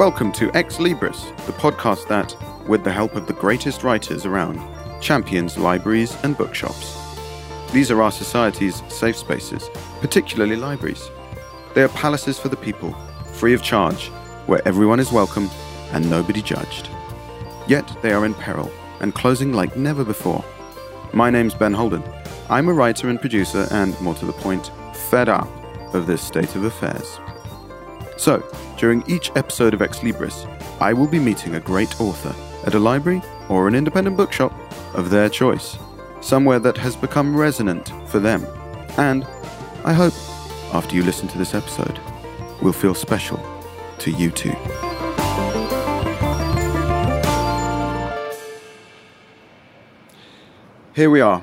Welcome to Ex Libris, the podcast that, with the help of the greatest writers around, champions libraries and bookshops. These are our society's safe spaces, particularly libraries. They are palaces for the people, free of charge, where everyone is welcome and nobody judged. Yet they are in peril and closing like never before. My name's Ben Holden. I'm a writer and producer, and more to the point, fed up of this state of affairs. So, during each episode of Ex Libris, I will be meeting a great author at a library or an independent bookshop of their choice, somewhere that has become resonant for them. And I hope, after you listen to this episode, will feel special to you too. Here we are,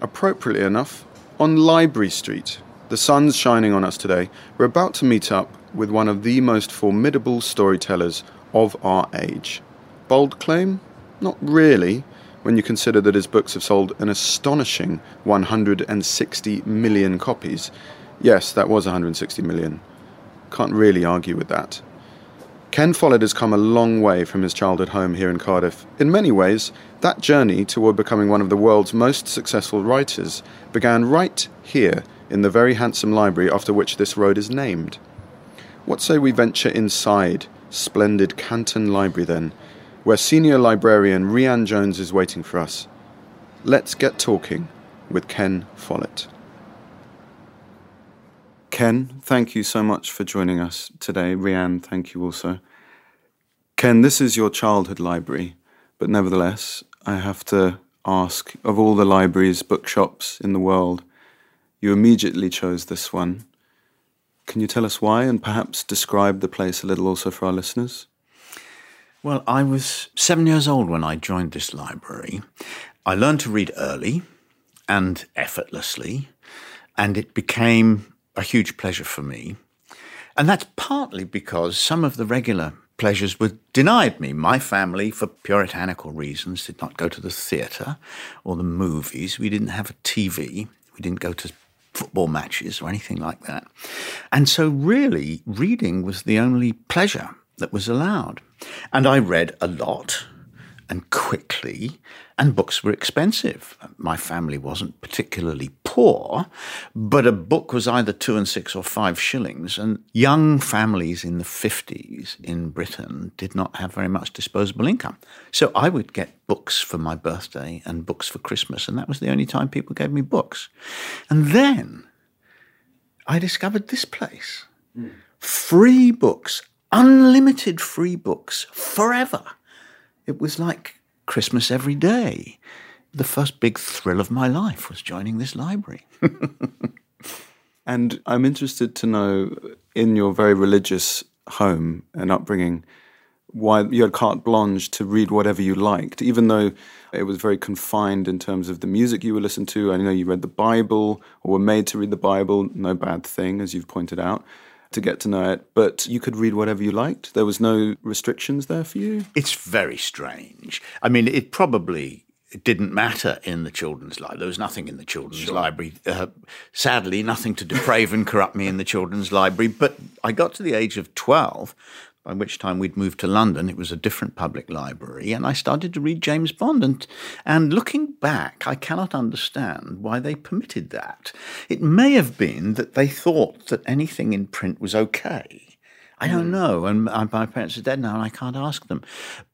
appropriately enough, on Library Street. The sun's shining on us today. We're about to meet up with one of the most formidable storytellers of our age. Bold claim? Not really, when you consider that his books have sold an astonishing 160 million copies. Yes, that was 160 million. Can't really argue with that. Ken Follett has come a long way from his childhood home here in Cardiff. In many ways, that journey toward becoming one of the world's most successful writers began right here in the very handsome library after which this road is named. What say we venture inside splendid Canton Library then, where senior librarian Rhiann Jones is waiting for us? Let's get talking with Ken Follett. Ken, thank you so much for joining us today. Rhiann, thank you also. Ken, this is your childhood library, but nevertheless, I have to ask of all the libraries, bookshops in the world, you immediately chose this one. Can you tell us why and perhaps describe the place a little also for our listeners? Well, I was seven years old when I joined this library. I learned to read early and effortlessly, and it became a huge pleasure for me. And that's partly because some of the regular pleasures were denied me. My family, for puritanical reasons, did not go to the theatre or the movies. We didn't have a TV. We didn't go to football matches or anything like that. And so, really, reading was the only pleasure that was allowed. And I read a lot and quickly, and books were expensive. My family wasn't particularly poor, but a book was either two and six or five shillings, and young families in the 50s in Britain did not have very much disposable income. So I would get books for my birthday and books for Christmas, and that was the only time people gave me books. And then I discovered this place mm. free books, unlimited free books forever. It was like Christmas every day. The first big thrill of my life was joining this library. and I'm interested to know, in your very religious home and upbringing, why you had carte blanche to read whatever you liked, even though it was very confined in terms of the music you were listening to. I know you read the Bible or were made to read the Bible, no bad thing, as you've pointed out to get to know it, but you could read whatever you liked. There was no restrictions there for you. It's very strange. I mean, it probably didn't matter in the children's library. There was nothing in the children's sure. library. Uh, sadly, nothing to deprave and corrupt me in the children's library. But I got to the age of 12 by which time we'd moved to London. It was a different public library, and I started to read James Bond. And, and looking back, I cannot understand why they permitted that. It may have been that they thought that anything in print was okay. I don't hmm. know, and my parents are dead now, and I can't ask them.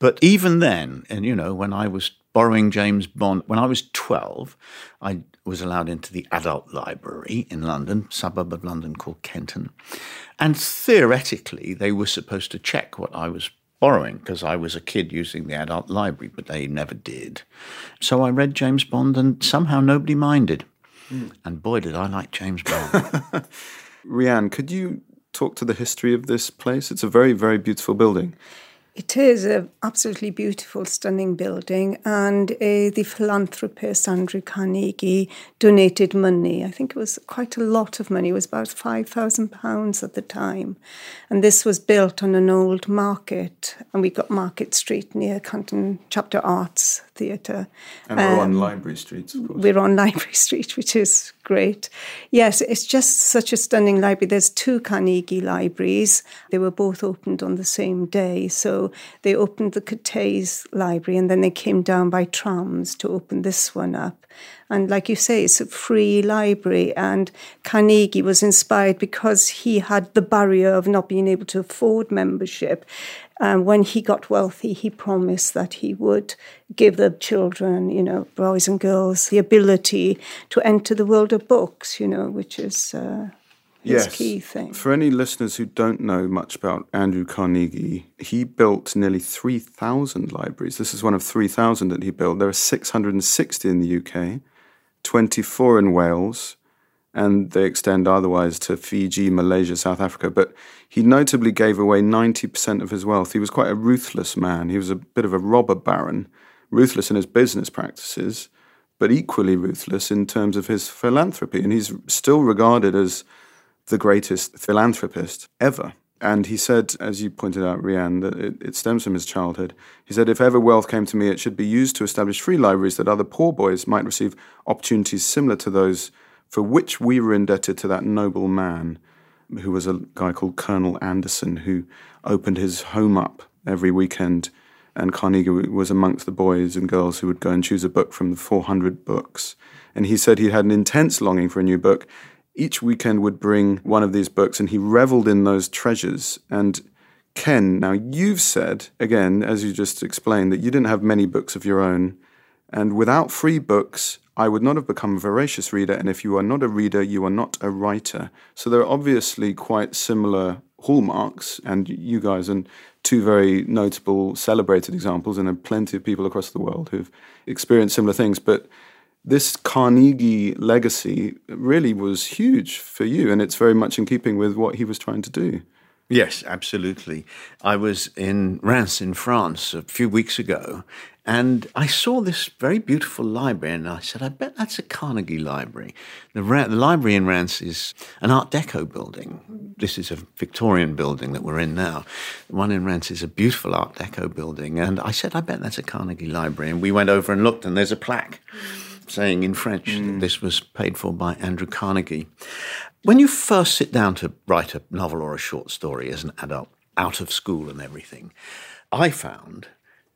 But even then, and you know, when I was borrowing James Bond, when I was 12, I was allowed into the adult library in London, suburb of London called Kenton. And theoretically, they were supposed to check what I was borrowing because I was a kid using the adult library, but they never did. So I read James Bond and somehow nobody minded. Mm. And boy, did I like James Bond. Rhiann, could you talk to the history of this place? It's a very, very beautiful building. It is an absolutely beautiful, stunning building, and uh, the philanthropist Andrew Carnegie donated money. I think it was quite a lot of money. It was about five thousand pounds at the time, and this was built on an old market, and we got Market Street near Canton Chapter Arts Theatre. And we're um, on Library Street, of course. We're on Library Street, which is great. Yes, it's just such a stunning library. There's two Carnegie libraries. They were both opened on the same day. So they opened the Cathays Library and then they came down by trams to open this one up. And like you say, it's a free library. And Carnegie was inspired because he had the barrier of not being able to afford membership. And when he got wealthy, he promised that he would give the children, you know, boys and girls, the ability to enter the world of books, you know, which is uh, his yes. key thing. For any listeners who don't know much about Andrew Carnegie, he built nearly 3,000 libraries. This is one of 3,000 that he built. There are 660 in the UK, 24 in Wales, and they extend otherwise to Fiji, Malaysia, South Africa. But he notably gave away 90% of his wealth. He was quite a ruthless man. He was a bit of a robber baron, ruthless in his business practices, but equally ruthless in terms of his philanthropy. And he's still regarded as the greatest philanthropist ever. And he said, as you pointed out, Rhiann, that it, it, stems from his childhood. He said, if ever wealth came to me, it should be used to establish free libraries that other poor boys might receive opportunities similar to those for which we were indebted to that noble man, who was a guy called Colonel Anderson, who opened his home up every weekend. And Carnegie was amongst the boys and girls who would go and choose a book from the 400 books. And he said he had an intense longing for a new book. Each weekend would bring one of these books, and he reveled in those treasures. And Ken, now you've said, again, as you just explained, that you didn't have many books of your own. And without free books, I would not have become a voracious reader, and if you are not a reader, you are not a writer. So there are obviously quite similar hallmarks, and you guys are two very notable, celebrated examples, and there are plenty of people across the world who've experienced similar things. But this Carnegie legacy really was huge for you, and it's very much in keeping with what he was trying to do. Yes, absolutely. I was in Reims in France a few weeks ago, and I saw this very beautiful library, and I said, I bet that's a Carnegie library. The, Ra- the library in Reims is an Art Deco building. This is a Victorian building that we're in now. The one in Reims is a beautiful Art Deco building. And I said, I bet that's a Carnegie library. And we went over and looked, and there's a plaque saying in French mm. that this was paid for by Andrew Carnegie. When you first sit down to write a novel or a short story as an adult, out of school and everything, I found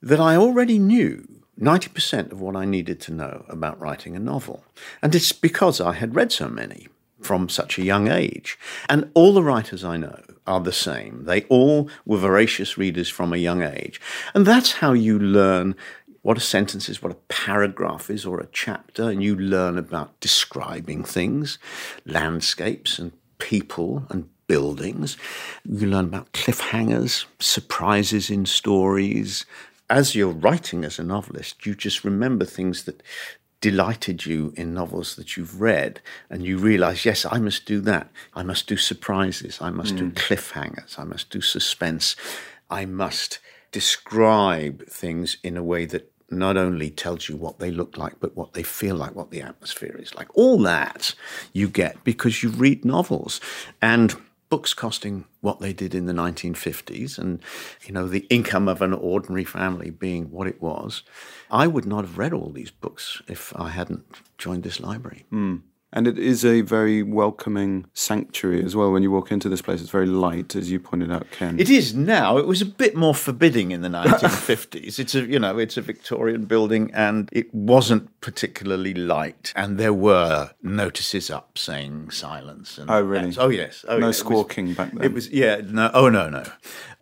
that I already knew 90% of what I needed to know about writing a novel. And it's because I had read so many from such a young age. And all the writers I know are the same. They all were voracious readers from a young age. And that's how you learn what a sentence is, what a paragraph is, or a chapter, and you learn about describing things, landscapes and people and buildings. You learn about cliffhangers, surprises in stories, as you're writing as a novelist, you just remember things that delighted you in novels that you've read, and you realize, yes, I must do that. I must do surprises. I must mm. do cliffhangers. I must do suspense. I must describe things in a way that not only tells you what they look like, but what they feel like, what the atmosphere is like. All that you get because you read novels. And books costing what they did in the 1950s and you know the income of an ordinary family being what it was i would not have read all these books if i hadn't joined this library mm. And it is a very welcoming sanctuary as well. When you walk into this place, it's very light, as you pointed out, Ken. It is now. It was a bit more forbidding in the 1950s. it's a, you know, it's a Victorian building, and it wasn't particularly light. And there were notices up saying silence. And, oh, really? oh, yes. Oh, no squawking was, back then. It was, yeah. No. Oh, no, no.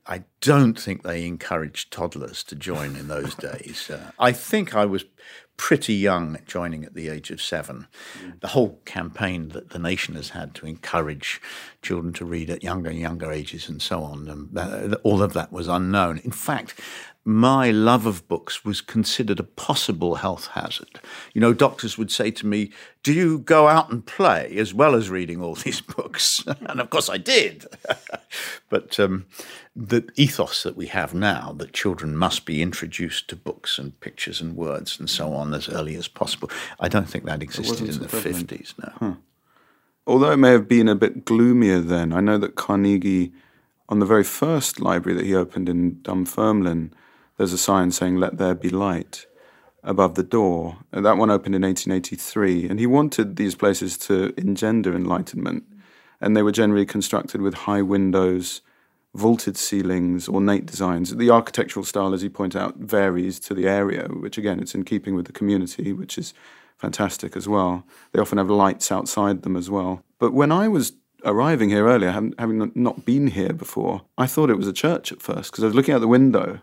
I don't think they encouraged toddlers to join in those days. Uh, I think I was pretty young joining at the age of seven. Mm. The whole campaign that the nation has had to encourage children to read at younger and younger ages and so on, and uh, all of that was unknown. In fact, my love of books was considered a possible health hazard. You know, doctors would say to me, Do you go out and play as well as reading all these books? and of course I did. but um, the ethos that we have now, that children must be introduced to books and pictures and words and so on as early as possible, I don't think that existed in the. 50s now. Huh. Although it may have been a bit gloomier then, I know that Carnegie, on the very first library that he opened in Dunfermline, there's a sign saying, Let there be light. above the door. And that one opened in 1883, and he wanted these places to engender enlightenment. And they were generally constructed with high windows, vaulted ceilings, ornate designs. The architectural style, as you point out, varies to the area, which again, it's in keeping with the community, which is fantastic as well. They often have lights outside them as well. But when I was arriving here earlier, having not been here before, I thought it was a church at first because I was looking out the window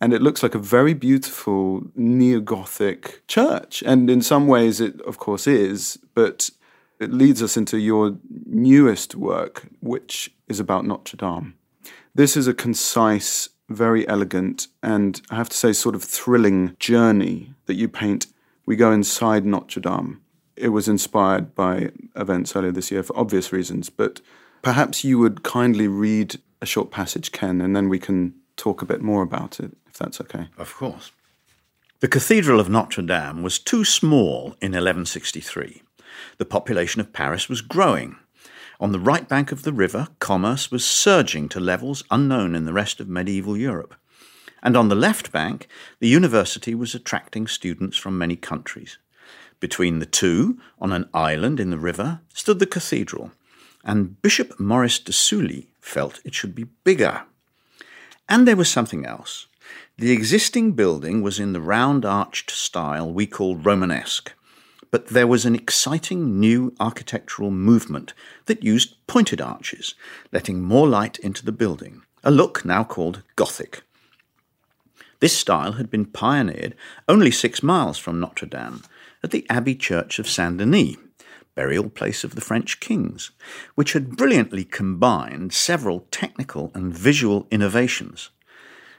and it looks like a very beautiful neo Gothic church. And in some ways, it of course is, but it leads us into your newest work, which is about Notre Dame. This is a concise, very elegant, and I have to say, sort of thrilling journey that you paint. We go inside Notre Dame. It was inspired by events earlier this year for obvious reasons, but perhaps you would kindly read a short passage, Ken, and then we can talk a bit more about it if that's okay. Of course. The Cathedral of Notre Dame was too small in 1163. The population of Paris was growing. On the right bank of the river, commerce was surging to levels unknown in the rest of medieval Europe. And on the left bank, the university was attracting students from many countries. Between the two, on an island in the river, stood the cathedral, and Bishop Maurice de Sully felt it should be bigger. And there was something else. The existing building was in the round arched style we call Romanesque, but there was an exciting new architectural movement that used pointed arches, letting more light into the building, a look now called Gothic. This style had been pioneered only six miles from Notre Dame at the Abbey Church of Saint Denis, burial place of the French kings, which had brilliantly combined several technical and visual innovations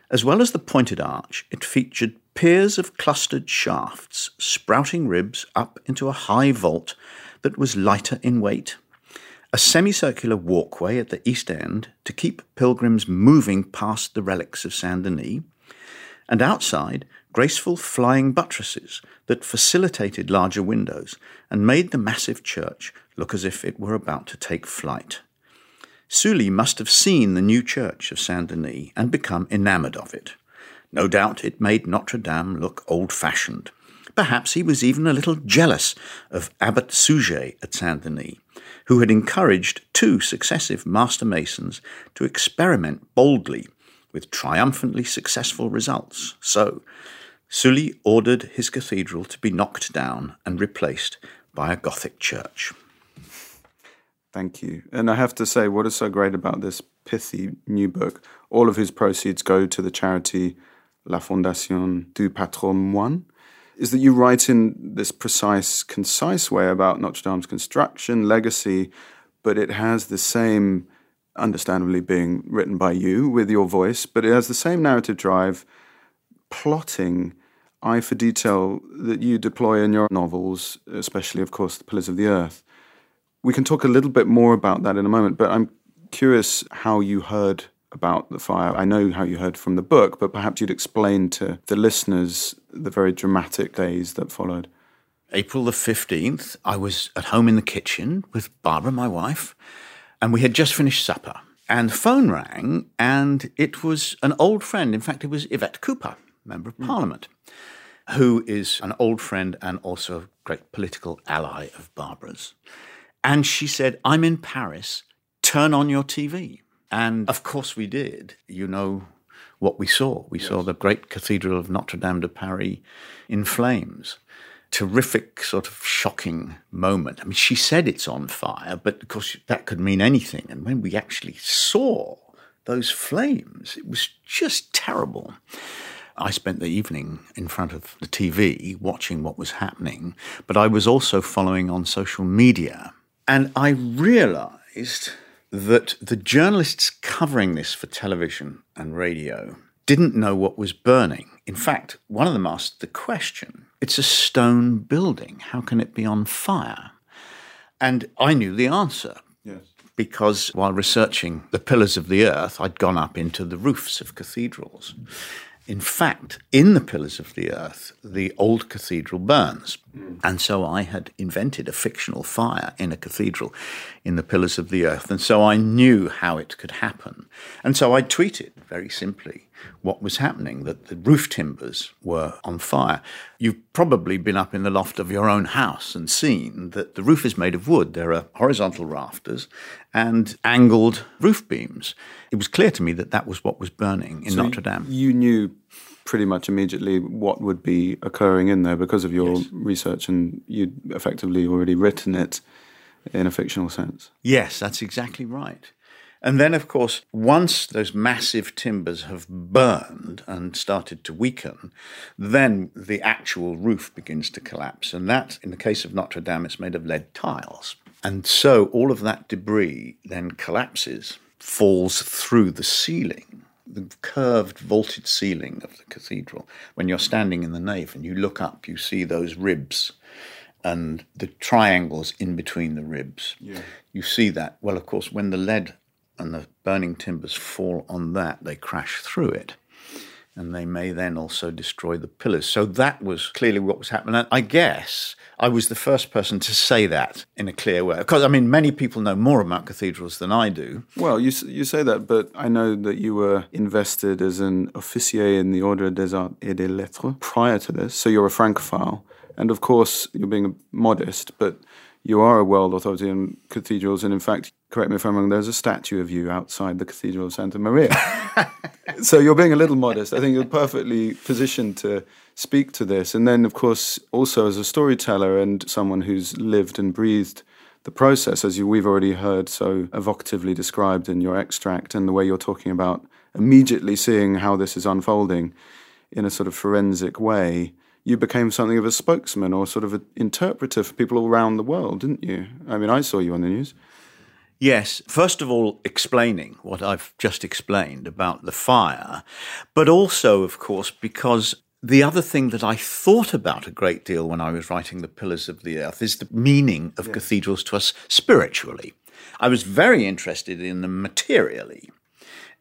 as well as the pointed arch, it featured piers of clustered shafts, sprouting ribs up into a high vault that was lighter in weight, a semicircular walkway at the east end to keep pilgrims moving past the relics of Saint Denis, and outside, graceful flying buttresses that facilitated larger windows and made the massive church look as if it were about to take flight. Sully must have seen the new church of Saint Denis and become enamoured of it. No doubt it made Notre Dame look old fashioned. Perhaps he was even a little jealous of Abbot Suger at Saint Denis, who had encouraged two successive master masons to experiment boldly with triumphantly successful results. So, Sully ordered his cathedral to be knocked down and replaced by a Gothic church. Thank you. And I have to say, what is so great about this pithy new book? All of his proceeds go to the charity La Fondation du Patron Patrimoine. Is that you write in this precise, concise way about Notre Dame's construction, legacy, but it has the same, understandably being written by you with your voice, but it has the same narrative drive, plotting, eye for detail that you deploy in your novels, especially, of course, The Pillars of the Earth. We can talk a little bit more about that in a moment, but I'm curious how you heard about the fire. I know how you heard from the book, but perhaps you'd explain to the listeners the very dramatic days that followed. April the 15th, I was at home in the kitchen with Barbara, my wife, and we had just finished supper. And the phone rang, and it was an old friend. In fact, it was Yvette Cooper, Member of mm. Parliament, who is an old friend and also a great political ally of Barbara's. And she said, I'm in Paris, turn on your TV. And of course we did. You know what we saw. We yes. saw the great Cathedral of Notre Dame de Paris in flames. Terrific, sort of shocking moment. I mean, she said it's on fire, but of course that could mean anything. And when we actually saw those flames, it was just terrible. I spent the evening in front of the TV watching what was happening, but I was also following on social media and I realized that the journalists covering this for television and radio didn't know what was burning. In fact, one of them asked the question it's a stone building. How can it be on fire? And I knew the answer. Yes. Because while researching the pillars of the earth, I'd gone up into the roofs of cathedrals. In fact, in the Pillars of the Earth, the old cathedral burns. Mm. And so I had invented a fictional fire in a cathedral in the Pillars of the Earth. And so I knew how it could happen. And so I tweeted very simply what was happening, that the roof timbers were on fire. You've probably been up in the loft of your own house and seen that the roof is made of wood. There are horizontal rafters and angled roof beams. It was clear to me that that was what was burning in So Notre Dame. You knew pretty much immediately what would be occurring in there because of your Yes. research, and you'd effectively already written it in a fictional sense. Yes, that's exactly right. And then, of course, once those massive timbers have burned and started to weaken, then the actual roof begins to collapse. And that, in the case of Notre Dame, it's made of lead tiles. And so all of that debris then collapses, falls through the ceiling, the curved vaulted ceiling of the cathedral. When you're standing in the nave and you look up, you see those ribs and the triangles in between the ribs. Yeah. You see that. Well, of course, when the lead and the burning timbers fall on that, they crash through it. And they may then also destroy the pillars. So that was clearly what was happening. And I guess I was the first person to say that in a clear way. Because, I mean, many people know more about cathedrals than I do. Well, you you say that, but I know that you were invested as an officier in the Ordre des Arts et des Lettres prior to this, so you're a Francophile, and of course you're being modest, but you are a world authority in cathedrals, and in fact, correct me if I'm wrong, there's a statue of you outside the Cathedral of Santa Maria. so you're being a little modest. I think you're perfectly positioned to speak to this, and then of course also as a storyteller and someone who's lived and breathed the process, as you, we've already heard so evocatively described in your extract, and the way you're talking about immediately seeing how this is unfolding in a sort of forensic way, you became something of a spokesman or sort of an interpreter for people all around the world, didn't you? I mean, I saw you on the news. Yes, first of all, explaining what I've just explained about the fire, but also, of course, because the other thing that I thought about a great deal when I was writing The Pillars of the Earth is the meaning of cathedrals to us spiritually. I was very interested in them materially.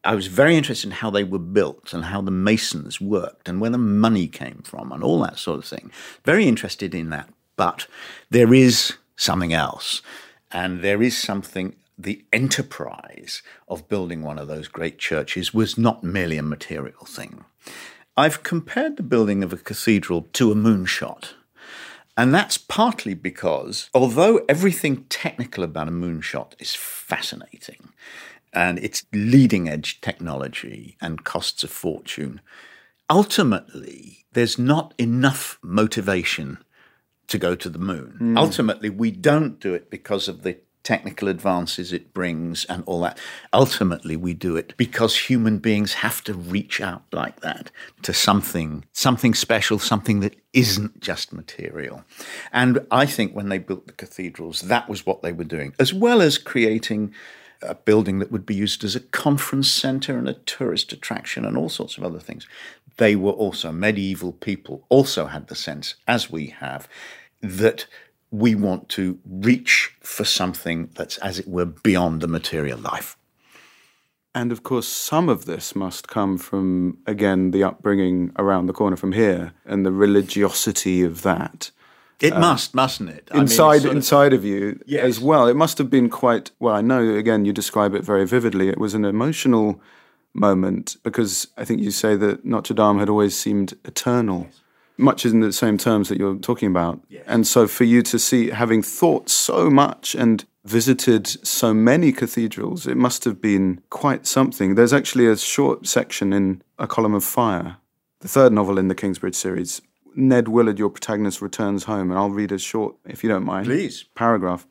I was very interested in how they were built and how the masons worked and where the money came from and all that sort of thing. Very interested in that. But there is something else. And there is something, the enterprise of building one of those great churches was not merely a material thing. I've compared the building of a cathedral to a moonshot. And that's partly because, although everything technical about a moonshot is fascinating, and it's leading edge technology and costs a fortune, ultimately, there's not enough motivation to go to the moon. Hmm. Ultimately, we don't do it because of the technical advances it brings and all that. Ultimately, we do it because human beings have to reach out like that to something, something special, something that isn't just material. And I think when they built the cathedrals, that was what they were doing, as well as creating a building that would be used as a conference center and a tourist attraction and all sorts of other things. They were also medieval people, also had the sense, as we have, that we want to reach for something that's, as it were, beyond the material life. And of course, some of this must come from, again, the upbringing around the corner from here and the religiosity of that. It um, must, mustn't it? I mean, inside of- inside of you Yes. as well. It must have been quite well. I know again you describe it very vividly. It was an emotional moment because I think you say that Notre Dame had always seemed eternal, much in the same terms that you're talking about. And so for you to see, having thought so much and visited so many cathedrals, it must have been quite something. There's actually a short section in A Column of Fire, the third novel in the Kingsbridge series. Ned Willard, your protagonist, returns home, and I'll read a short, if you don't mind, Please. paragraph.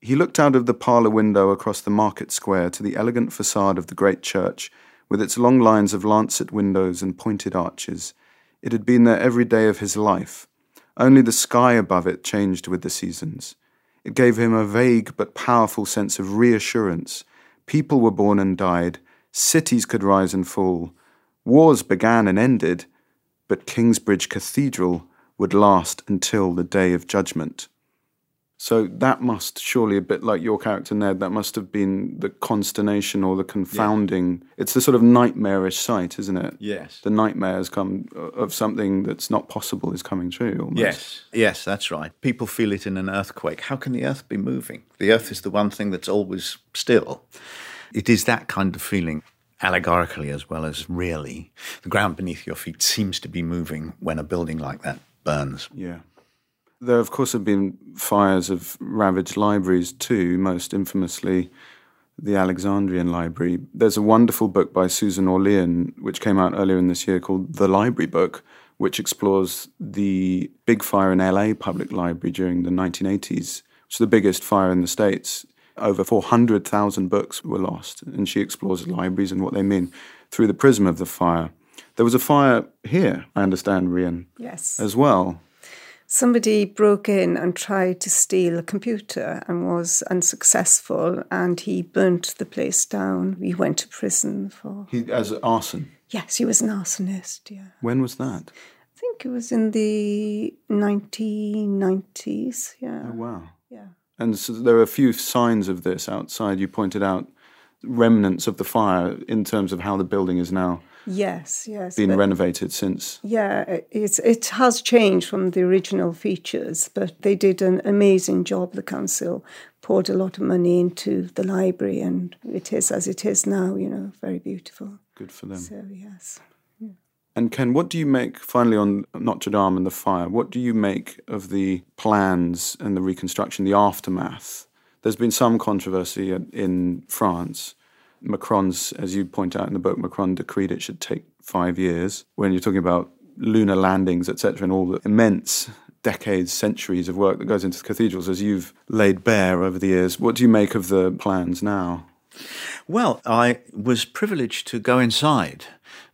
He looked out of the parlour window across the market square to the elegant facade of the great church, with its long lines of lancet windows and pointed arches. It had been there every day of his life. Only the sky above it changed with the seasons. It gave him a vague but powerful sense of reassurance. People were born and died, cities could rise and fall, wars began and ended, but Kingsbridge Cathedral would last until the day of judgment. So that must surely, a bit like your character Ned, that must have been the consternation or the confounding. It's the sort of nightmarish sight, isn't it? Yes. The nightmares come uh, of something that's not possible is coming true. Almost. Yes, yes, that's right. People feel it in an earthquake. How can the earth be moving? The earth is the one thing that's always still. It is that kind of feeling. Allegorically as well as really. The ground beneath your feet seems to be moving when a building like that burns. Yeah. There, of course, have been fires of ravaged libraries too, most infamously the Alexandrian Library. There's a wonderful book by Susan Orlean, which came out earlier in this year called The Library Book, which explores the big fire in LA Public Library during the 1980s, which is the biggest fire in the States. Over 400,000 books were lost, and she explores libraries and what they mean through the prism of the fire. There was a fire here, I understand, Rhiann. Yes. As well somebody broke in and tried to steal a computer and was unsuccessful and he burnt the place down. He went to prison for he, as arson. Yes, he was an arsonist, yeah. When was that? I think it was in the 1990s, yeah. Oh wow. Yeah. And so there are a few signs of this outside. You pointed out remnants of the fire in terms of how the building is now Yes, yes. Been renovated since. Yeah, it's it has changed from the original features, but they did an amazing job. The council poured a lot of money into the library, and it is as it is now. You know, very beautiful. Good for them. So yes. And Ken, what do you make finally on Notre Dame and the fire? What do you make of the plans and the reconstruction, the aftermath? There's been some controversy in France Macron's, as you point out in the book, Macron decreed it should take five years. When you're talking about lunar landings, etc., and all the immense decades, centuries of work that goes into the cathedrals, as you've laid bare over the years, what do you make of the plans now? Well, I was privileged to go inside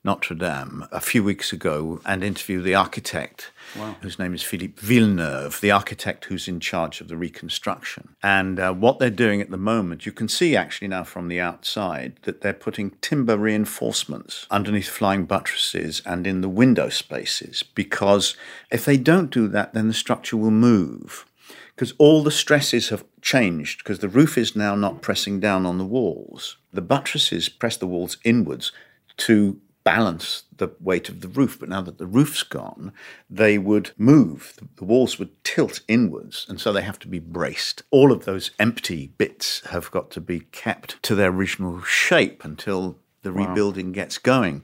Notre Dame a few weeks ago and interview the architect wow. whose name is Philippe Villeneuve, the architect who's in charge of the reconstruction. And uh, what they're doing at the moment, you can see actually now from the outside that they're putting timber reinforcements underneath flying buttresses and in the window spaces, because if they don't do that, then the structure will move because all the stresses have changed because the roof is now not pressing down on the walls. The buttresses press the walls inwards to balance the weight of the roof. But now that the roof's gone, they would move. The walls would tilt inwards, and so they have to be braced. All of those empty bits have got to be kept to their original shape until the wow. rebuilding gets going.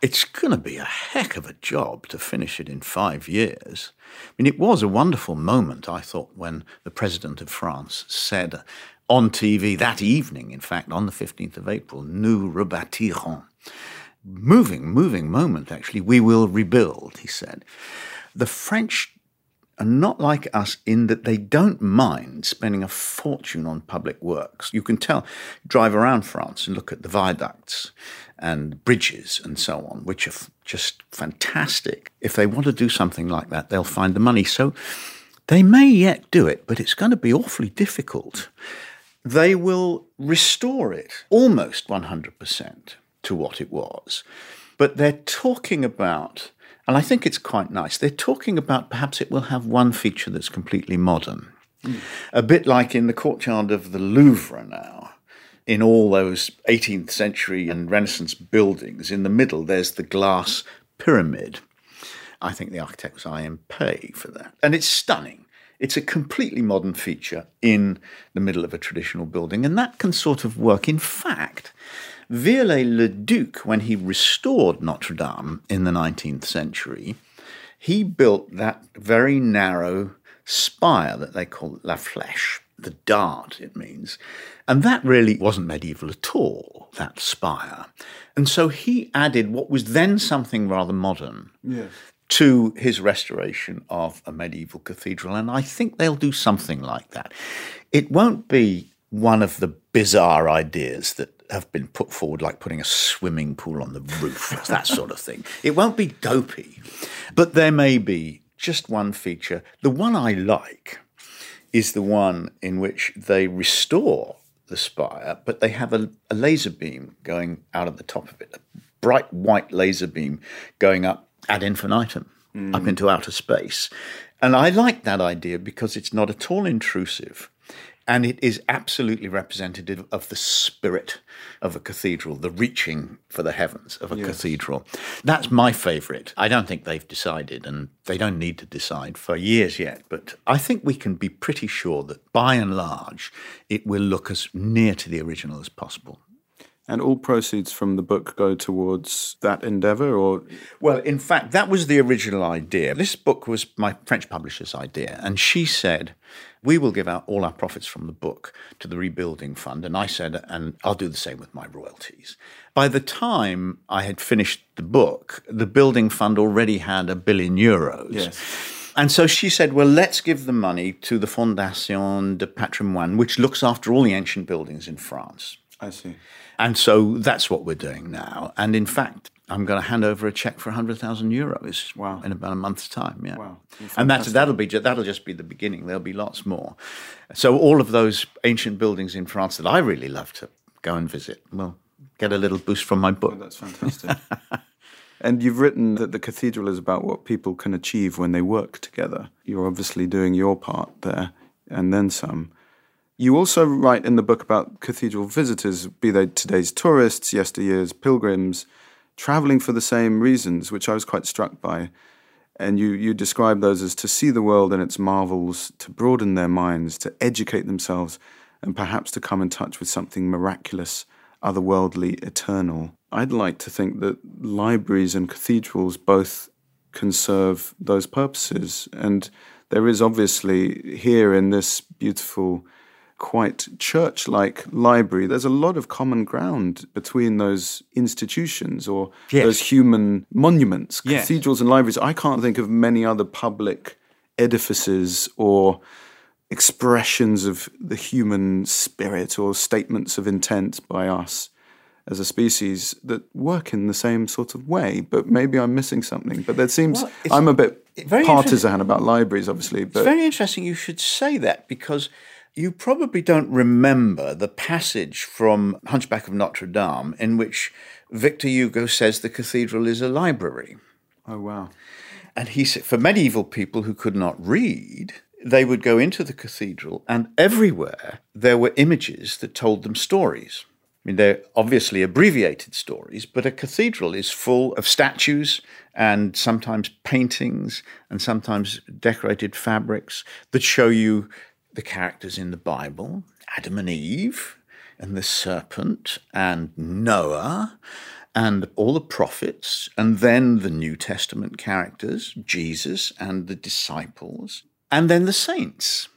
It's going to be a heck of a job to finish it in five years. I mean, it was a wonderful moment, I thought, when the President of France said on TV that evening, in fact, on the 15th of April, Nous rebâtirons moving, moving moment, actually. We will rebuild, he said. The French are not like us in that they don't mind spending a fortune on public works. You can tell, drive around France and look at the viaducts and bridges and so on, which are just fantastic. If they want to do something like that, they'll find the money. So they may yet do it, but it's going to be awfully difficult. They will restore it almost 100% to what it was. But they're talking about, and I think it's quite nice, they're talking about perhaps it will have one feature that's completely modern. Mm. A bit like in the courtyard of the Louvre now. In all those 18th century and Renaissance buildings, in the middle there's the glass pyramid. I think the architect was I.M. Pei for that. And it's stunning. It's a completely modern feature in the middle of a traditional building, and that can sort of work. In fact, Viollet-le-Duc, when he restored Notre Dame in the 19th century, he built that very narrow spire that they call La Flèche, the dart, it means. And that really wasn't medieval at all, that spire. And so he added what was then something rather modern yes. to his restoration of a medieval cathedral. And I think they'll do something like that. It won't be one of the bizarre ideas that have been put forward, like putting a swimming pool on the roof, that sort of thing. It won't be dopey, but there may be just one feature. The one I like is the one in which they restore the spire, but they have a, a laser beam going out of the top of it, a bright white laser beam going up ad infinitum, mm. up into outer space. And I like that idea because it's not at all intrusive. And it is absolutely representative of the spirit of a cathedral, the reaching for the heavens of a yes. cathedral. That's my favourite. I don't think they've decided, and they don't need to decide for years yet, but I think we can be pretty sure that by and large, it will look as near to the original as possible. And all proceeds from the book go towards that endeavor or Well, in fact, that was the original idea. This book was my French publisher's idea, and she said, "We will give out all our profits from the book to the rebuilding fund." And I said, "And I'll do the same with my royalties." By the time I had finished the book, the building fund already had a billion euros. Yes. And so she said, well, let's give the money to the Fondation de Patrimoine, which looks after all the ancient buildings in France. I see. And so that's what we're doing now. And in fact, I'm going to hand over a check for 100,000 euros Wow. in about a month's time. Yeah. Wow. And that's, that'll, be, that'll just be the beginning. There'll be lots more. So all of those ancient buildings in France that I really love to go and visit will get a little boost from my book. Oh, that's fantastic. and you've written that the cathedral is about what people can achieve when they work together. You're obviously doing your part there and then some. You also write in the book about cathedral visitors, be they today's tourists, yesteryear's pilgrims, traveling for the same reasons, which I was quite struck by. And you, you describe those as to see the world and its marvels, to broaden their minds, to educate themselves, and perhaps to come in touch with something miraculous, otherworldly, eternal. I'd like to think that libraries and cathedrals both can serve those purposes. And there is obviously here in this beautiful, quite church like library, there's a lot of common ground between those institutions or Yes. those human monuments, Yes. cathedrals and libraries. I can't think of many other public edifices or expressions of the human spirit or statements of intent by us as a species that work in the same sort of way. But maybe I'm missing something. But there seems Well, I'm a bit partisan about libraries, obviously. But It's very interesting you should say that because you probably don't remember the passage from Hunchback of Notre Dame in which Victor Hugo says the cathedral is a library. oh wow, And he said, for medieval people who could not read, they would go into the cathedral, and everywhere there were images that told them stories. I mean, they're obviously abbreviated stories, but a cathedral is full of statues and sometimes paintings and sometimes decorated fabrics that show you the characters in the Bible Adam and Eve, and the serpent, and Noah, and all the prophets, and then the New Testament characters, Jesus and the disciples, and then the saints.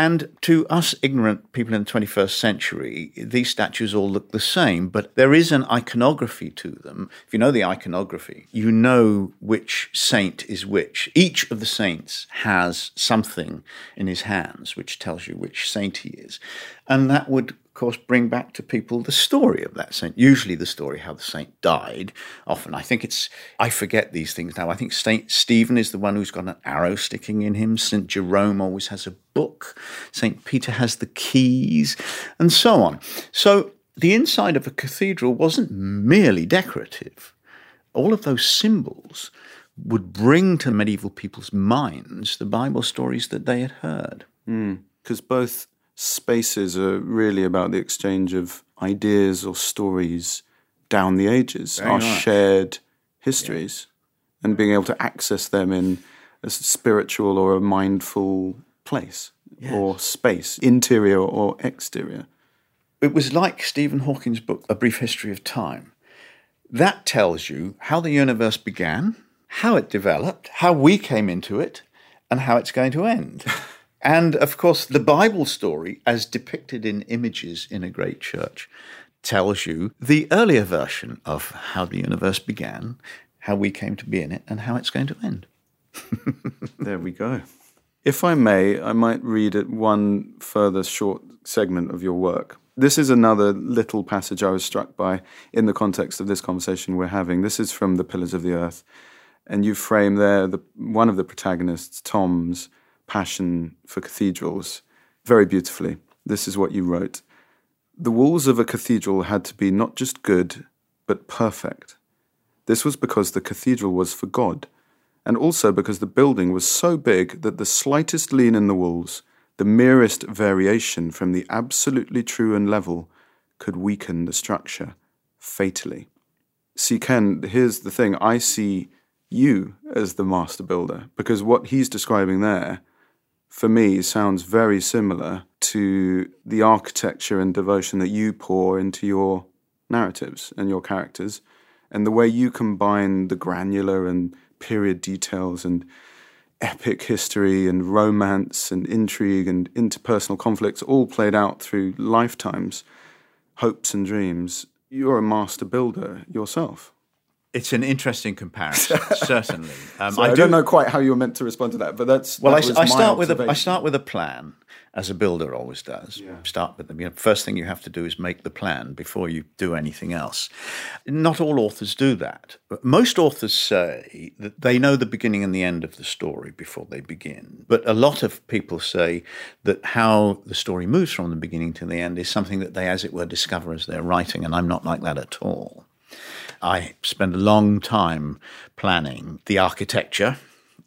And to us ignorant people in the 21st century, these statues all look the same, but there is an iconography to them. If you know the iconography, you know which saint is which. Each of the saints has something in his hands which tells you which saint he is. And that would, course, bring back to people the story of that saint, usually the story how the saint died. Often, I think it's, I forget these things now. I think Saint Stephen is the one who's got an arrow sticking in him. St. Jerome always has a book. St. Peter has the keys, and so on. So the inside of a cathedral wasn't merely decorative. All of those symbols would bring to medieval people's minds the Bible stories that they had heard. Hmm. because both spaces are really about the exchange of ideas or stories down the ages, our much. shared histories, and being able to access them in a spiritual or a mindful place or space, interior or exterior. It was like Stephen Hawking's book, A Brief History of Time. That tells you how the universe began, how it developed, how we came into it, and how it's going to end. and of course, the Bible story, as depicted in images in a great church, tells you the earlier version of how the universe began, how we came to be in it, and how it's going to end. There we go. If I may, I might read it one further short segment of your work. This is another little passage I was struck by in the context of this conversation we're having. This is from The Pillars of the Earth. And you frame there the, one of the protagonists, Tom's passion for cathedrals, very beautifully. This is what you wrote The walls of a cathedral had to be not just good, but perfect. This was because the cathedral was for God and also because the building was so big that the slightest lean in the walls, the merest variation from the absolutely true and level, could weaken the structure fatally. See, Ken, here's the thing I see you as the master builder because what he's describing there, for me, sounds very similar to the architecture and devotion that you pour into your narratives and your characters, and the way you combine the granular and period details and epic history and romance and intrigue and interpersonal conflicts all played out through lifetimes, hopes and dreams. You're a master builder yourself. It's an interesting comparison, certainly. Um, I do, not know quite how you were meant to respond to that, but that's well. That I, I start with a I start with a plan, as a builder always does. Yeah. Start with them. You know, first thing you have to do is make the plan before you do anything else. Not all authors do that. But Most authors say that they know the beginning and the end of the story before they begin. But a lot of people say that how the story moves from the beginning to the end is something that they, as it were, discover as they're writing. And I'm not like that at all. I spend a long time planning the architecture.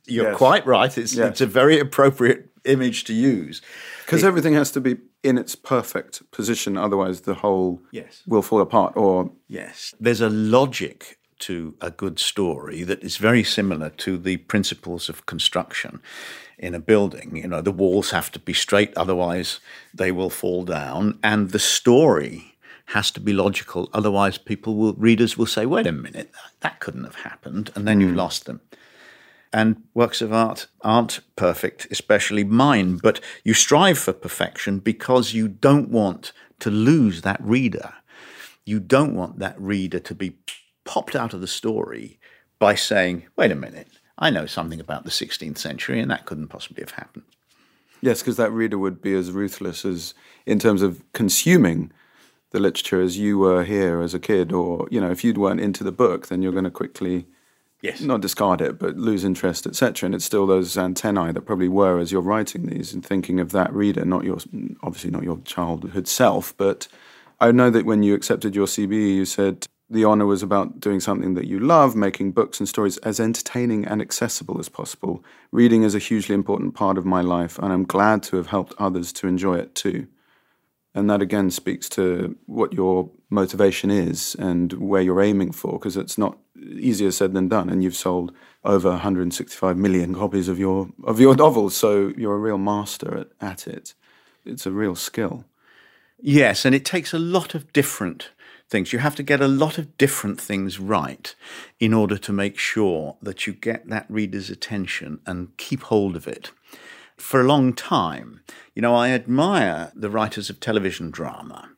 You're yes. quite right. It's, yes. it's a very appropriate image to use. Because everything has to be in its perfect position, otherwise the whole yes. will fall apart. Or yes, there's a logic to a good story that is very similar to the principles of construction in a building. You know, the walls have to be straight, otherwise they will fall down, and the story has to be logical. Otherwise, people will readers will say, "Wait a minute, that couldn't have happened," and then you've hmm. lost them. And works of art aren't perfect, especially mine, but you strive for perfection because you don't want to lose that reader. You don't want that reader to be popped out of the story by saying, wait a minute, I know something about the 16th century and that couldn't possibly have happened. Yes, because that reader would be as ruthless as in terms of consuming the literature as you were here as a kid, or you know, if you weren't into the book, then you're going to quickly, yes, not discard it, but lose interest, etc. And it's still those antennae that probably were as you're writing these and thinking of that reader, not your, obviously not your childhood self, but I know that when you accepted your CBE, you said the honor was about doing something that you love, making books and stories as entertaining and accessible as possible. Reading is a hugely important part of my life, and I'm glad to have helped others to enjoy it too. And that again speaks to what your motivation is and where you're aiming for, because it's not easier said than done. And you've sold over 165 million copies of your of your novels, so you're a real master at, at it. It's a real skill. Yes, and it takes a lot of different things. You have to get a lot of different things right in order to make sure that you get that reader's attention and keep hold of it for a long time. You know, I admire the writers of television drama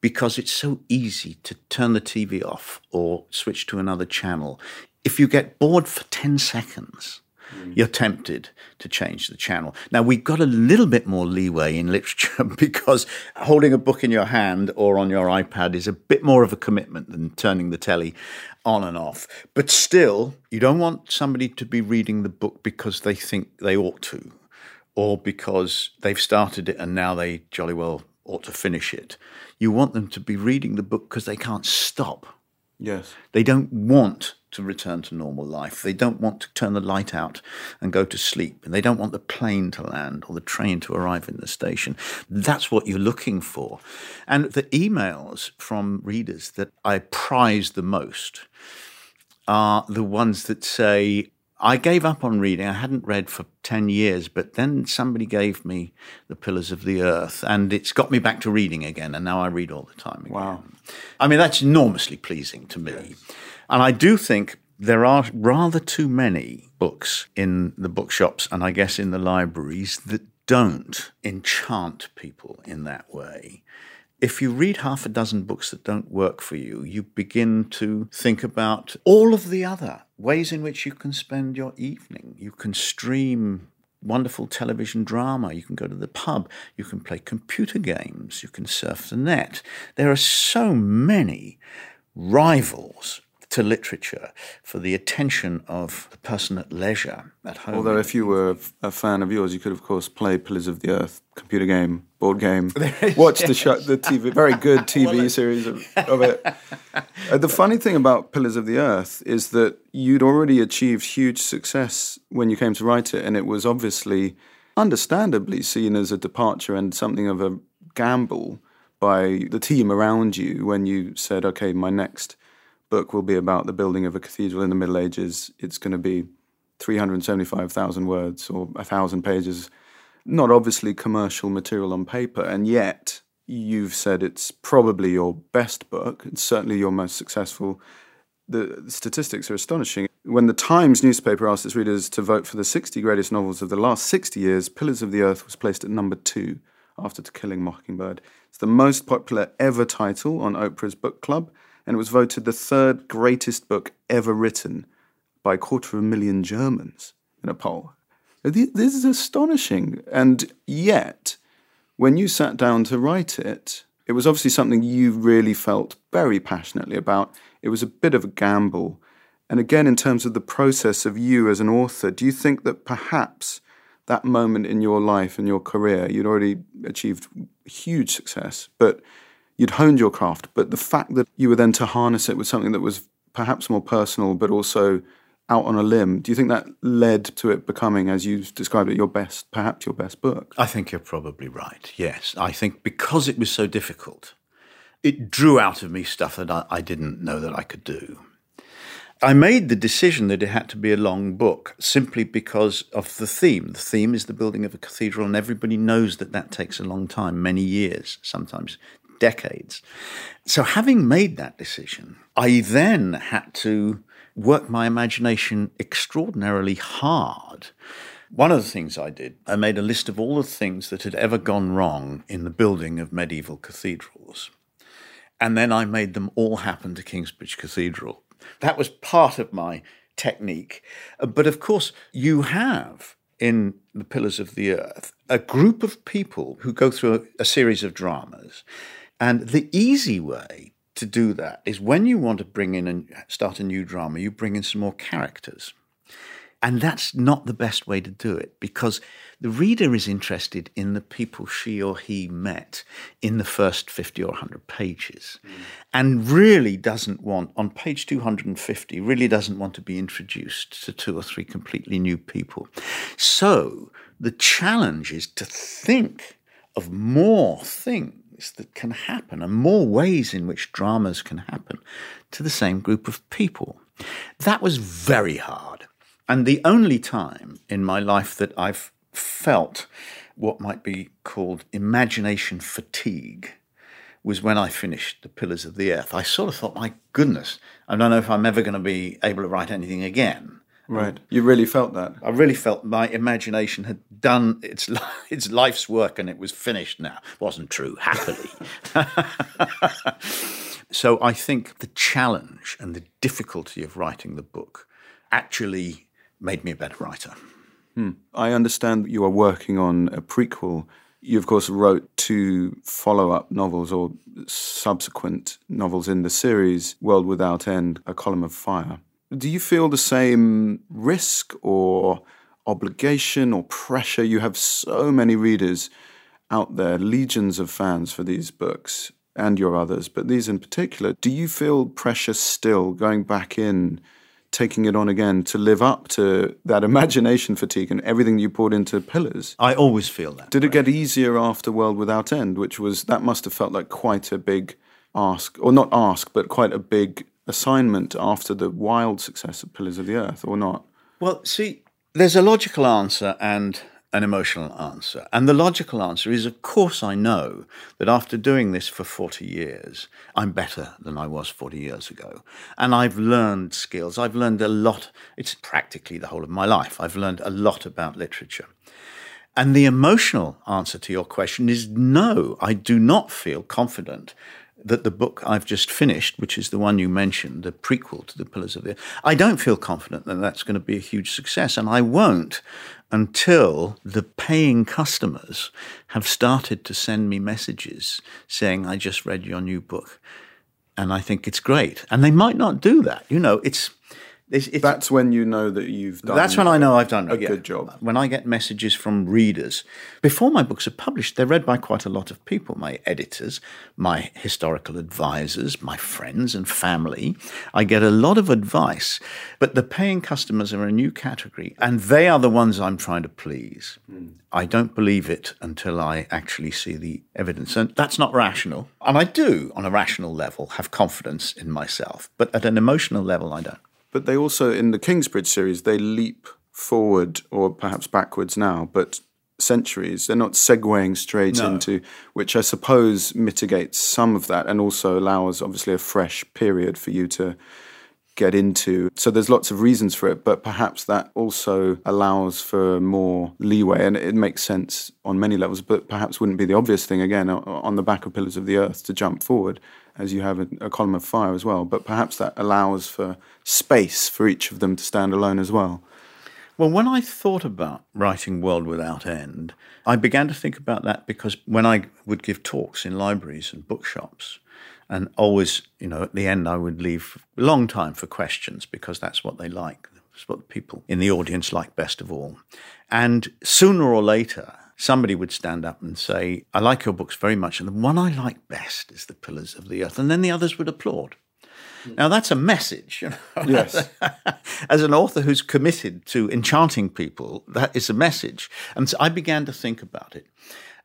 because it's so easy to turn the TV off or switch to another channel. If you get bored for 10 seconds, mm. you're tempted to change the channel. Now, we've got a little bit more leeway in literature because holding a book in your hand or on your iPad is a bit more of a commitment than turning the telly on and off. But still, you don't want somebody to be reading the book because they think they ought to or because they've started it and now they jolly well ought to finish it. You want them to be reading the book because they can't stop. Yes. They don't want to return to normal life. They don't want to turn the light out and go to sleep. And they don't want the plane to land or the train to arrive in the station. That's what you're looking for. And the emails from readers that I prize the most are the ones that say, I gave up on reading. I hadn't read for 10 years, but then somebody gave me The Pillars of the Earth, and it's got me back to reading again, and now I read all the time again. Wow. I mean, that's enormously pleasing to me. Yes. And I do think there are rather too many books in the bookshops and I guess in the libraries that don't enchant people in that way if you read half a dozen books that don't work for you, you begin to think about all of the other ways in which you can spend your evening. You can stream wonderful television drama, you can go to the pub, you can play computer games, you can surf the net. There are so many rivals to literature for the attention of the person at leisure at home. Although, if you were a fan of yours, you could, of course, play Pillars of the Earth computer game, board game, watch the show, the TV, very good TV series of, of it. Uh, the funny thing about Pillars of the Earth is that you'd already achieved huge success when you came to write it, and it was obviously, understandably, seen as a departure and something of a gamble by the team around you when you said, okay, my next book will be about the building of a cathedral in the Middle Ages. It's going to be 375,000 words or 1,000 pages. Not obviously commercial material on paper, and yet you've said it's probably your best book. It's certainly your most successful. The statistics are astonishing. When the Times newspaper asked its readers to vote for the 60 greatest novels of the last 60 years, Pillars of the Earth was placed at number two after To Kill a Mockingbird. It's the most popular ever title on Oprah's book club, and it was voted the third greatest book ever written by a quarter of a million Germans in a poll. This is astonishing. And yet, when you sat down to write it, it was obviously something you really felt very passionately about. It was a bit of a gamble. And again, in terms of the process of you as an author, do you think that perhaps that moment in your life and your career, you'd already achieved huge success, but you'd honed your craft. But the fact that you were then to harness it with something that was perhaps more personal, but also out on a limb, do you think that led to it becoming, as you've described it, your best, perhaps your best book? I think you're probably right. Yes. I think because it was so difficult, it drew out of me stuff that I, I didn't know that I could do. I made the decision that it had to be a long book simply because of the theme. The theme is the building of a cathedral, and everybody knows that that takes a long time, many years, sometimes decades. So, having made that decision, I then had to work my imagination extraordinarily hard. One of the things I did, I made a list of all the things that had ever gone wrong in the building of medieval cathedrals. And then I made them all happen to Kingsbridge Cathedral that was part of my technique. Uh, but of course, you have in the Pillars of the Earth a group of people who go through a, a series of dramas. And the easy way to do that is when you want to bring in and start a new drama, you bring in some more characters. And that's not the best way to do it because the reader is interested in the people she or he met in the first 50 or 100 pages mm. and really doesn't want, on page 250, really doesn't want to be introduced to two or three completely new people. So the challenge is to think of more things that can happen and more ways in which dramas can happen to the same group of people. That was very hard. And the only time in my life that I've felt what might be called imagination fatigue was when I finished The Pillars of the Earth. I sort of thought, my goodness, I don't know if I'm ever going to be able to write anything again. Right. You really felt that? I really felt my imagination had done its its life's work and it was finished now. Wasn't true, happily. so I think the challenge and the difficulty of writing the book actually made me a better writer. Hmm. I understand that you are working on a prequel. You, of course, wrote two follow up novels or subsequent novels in the series World Without End, A Column of Fire. Do you feel the same risk or obligation or pressure? You have so many readers out there, legions of fans for these books and your others, but these in particular. Do you feel pressure still going back in taking it on again to live up to that imagination fatigue and everything you poured into Pillars. I always feel that. Did it get easier after World Without End, which was that must have felt like quite a big ask, or not ask, but quite a big assignment after the wild success of Pillars of the Earth, or not? Well, see, there's a logical answer and an emotional answer. And the logical answer is, of course, I know that after doing this for 40 years, I'm better than I was 40 years ago. And I've learned skills. I've learned a lot. It's practically the whole of my life. I've learned a lot about literature. And the emotional answer to your question is no, I do not feel confident that the book I've just finished, which is the one you mentioned, the prequel to The Pillars of the Earth, I don't feel confident that that's going to be a huge success. And I won't until the paying customers have started to send me messages saying, I just read your new book and I think it's great. And they might not do that. You know, it's it's, it's, that's when you know that you've done. That's when I know I've done a yeah. good job. When I get messages from readers before my books are published, they're read by quite a lot of people: my editors, my historical advisors, my friends and family. I get a lot of advice, but the paying customers are a new category, and they are the ones I'm trying to please. Mm. I don't believe it until I actually see the evidence, and that's not rational. And I do, on a rational level, have confidence in myself, but at an emotional level, I don't. But they also, in the Kingsbridge series, they leap forward or perhaps backwards now, but centuries. They're not segueing straight No. into, which I suppose mitigates some of that and also allows obviously a fresh period for you to get into. So there's lots of reasons for it, but perhaps that also allows for more leeway and it makes sense on many levels, but perhaps wouldn't be the obvious thing again on the back of Pillars of the Earth to jump forward as you have a, a column of fire as well. But perhaps that allows for space for each of them to stand alone as well. Well, when I thought about writing World Without End, I began to think about that because when I would give talks in libraries and bookshops, and always, you know, at the end, I would leave a long time for questions because that's what they like. What the people in the audience like best of all. And sooner or later, somebody would stand up and say, I like your books very much. And the one I like best is The Pillars of the Earth. And then the others would applaud. Hmm. Now, that's a message. You know? Yes. As an author who's committed to enchanting people, that is a message. And so I began to think about it.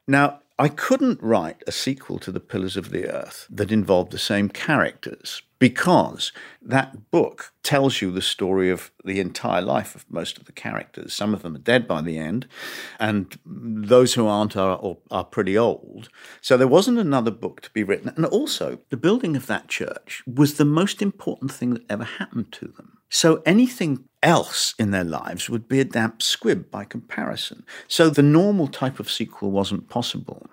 Now, I couldn't write a sequel to The Pillars of the Earth that involved the same characters because that book tells you the story of the entire life of most of the characters. Some of them are dead by the end, and those who aren't are, are pretty old. So there wasn't another book to be written. And also, the building of that church was the most important thing that ever happened to them. So anything else in their lives would be a damp squib by comparison. So the normal type of sequel wasn't possible.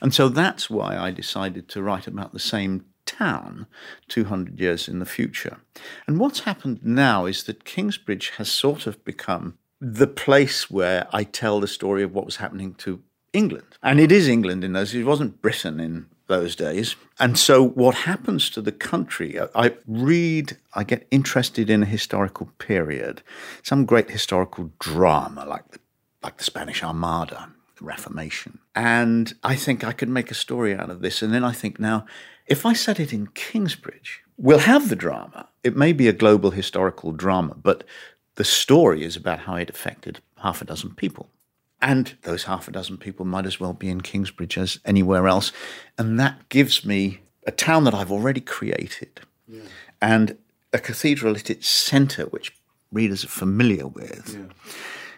And so that's why I decided to write about the same town 200 years in the future. And what's happened now is that Kingsbridge has sort of become the place where I tell the story of what was happening to England. And it is England in those, it wasn't Britain in those days. And so what happens to the country, uh, I read, I get interested in a historical period, some great historical drama like the, like the Spanish Armada, the Reformation. And I think I could make a story out of this. And then I think now, if I set it in Kingsbridge, we'll have the drama. It may be a global historical drama, but the story is about how it affected half a dozen people. And those half a dozen people might as well be in Kingsbridge as anywhere else. And that gives me a town that I've already created and a cathedral at its centre, which readers are familiar with,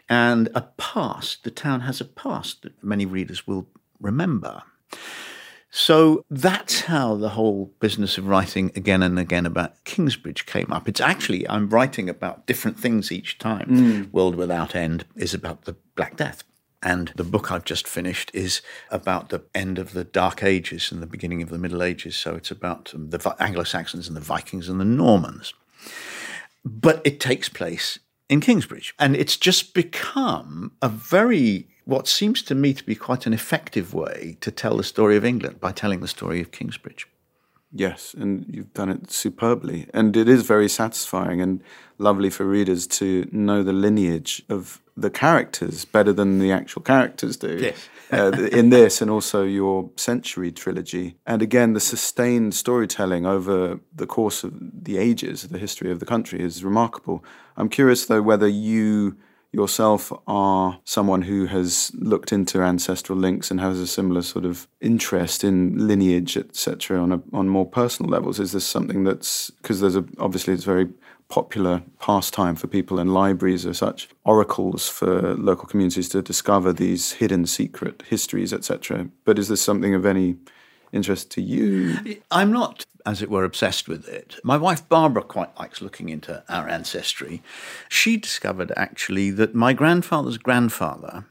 and a past. The town has a past that many readers will remember. So that's how the whole business of writing again and again about Kingsbridge came up. It's actually, I'm writing about different things each time. World Without End is about the Black Death. And the book I've just finished is about the end of the Dark Ages and the beginning of the Middle Ages. So it's about um, the Anglo Saxons and the Vikings and the Normans. But it takes place in Kingsbridge. And it's just become a very, what seems to me to be quite an effective way to tell the story of England by telling the story of Kingsbridge. Yes, and you've done it superbly. And it is very satisfying and lovely for readers to know the lineage of the characters better than the actual characters do. Yes. uh, in this and also your Century trilogy. And again, the sustained storytelling over the course of the ages, of the history of the country is remarkable. I'm curious, though, whether you yourself are someone who has looked into ancestral links and has a similar sort of interest in lineage, etc., on a, on more personal levels. Is this something that's because there's a obviously it's very popular pastime for people in libraries or such oracles for local communities to discover these hidden secret histories, etc. But is this something of any interest to you? I'm not, as it were, obsessed with it. My wife Barbara quite likes looking into our ancestry. She discovered actually that my grandfather's grandfather,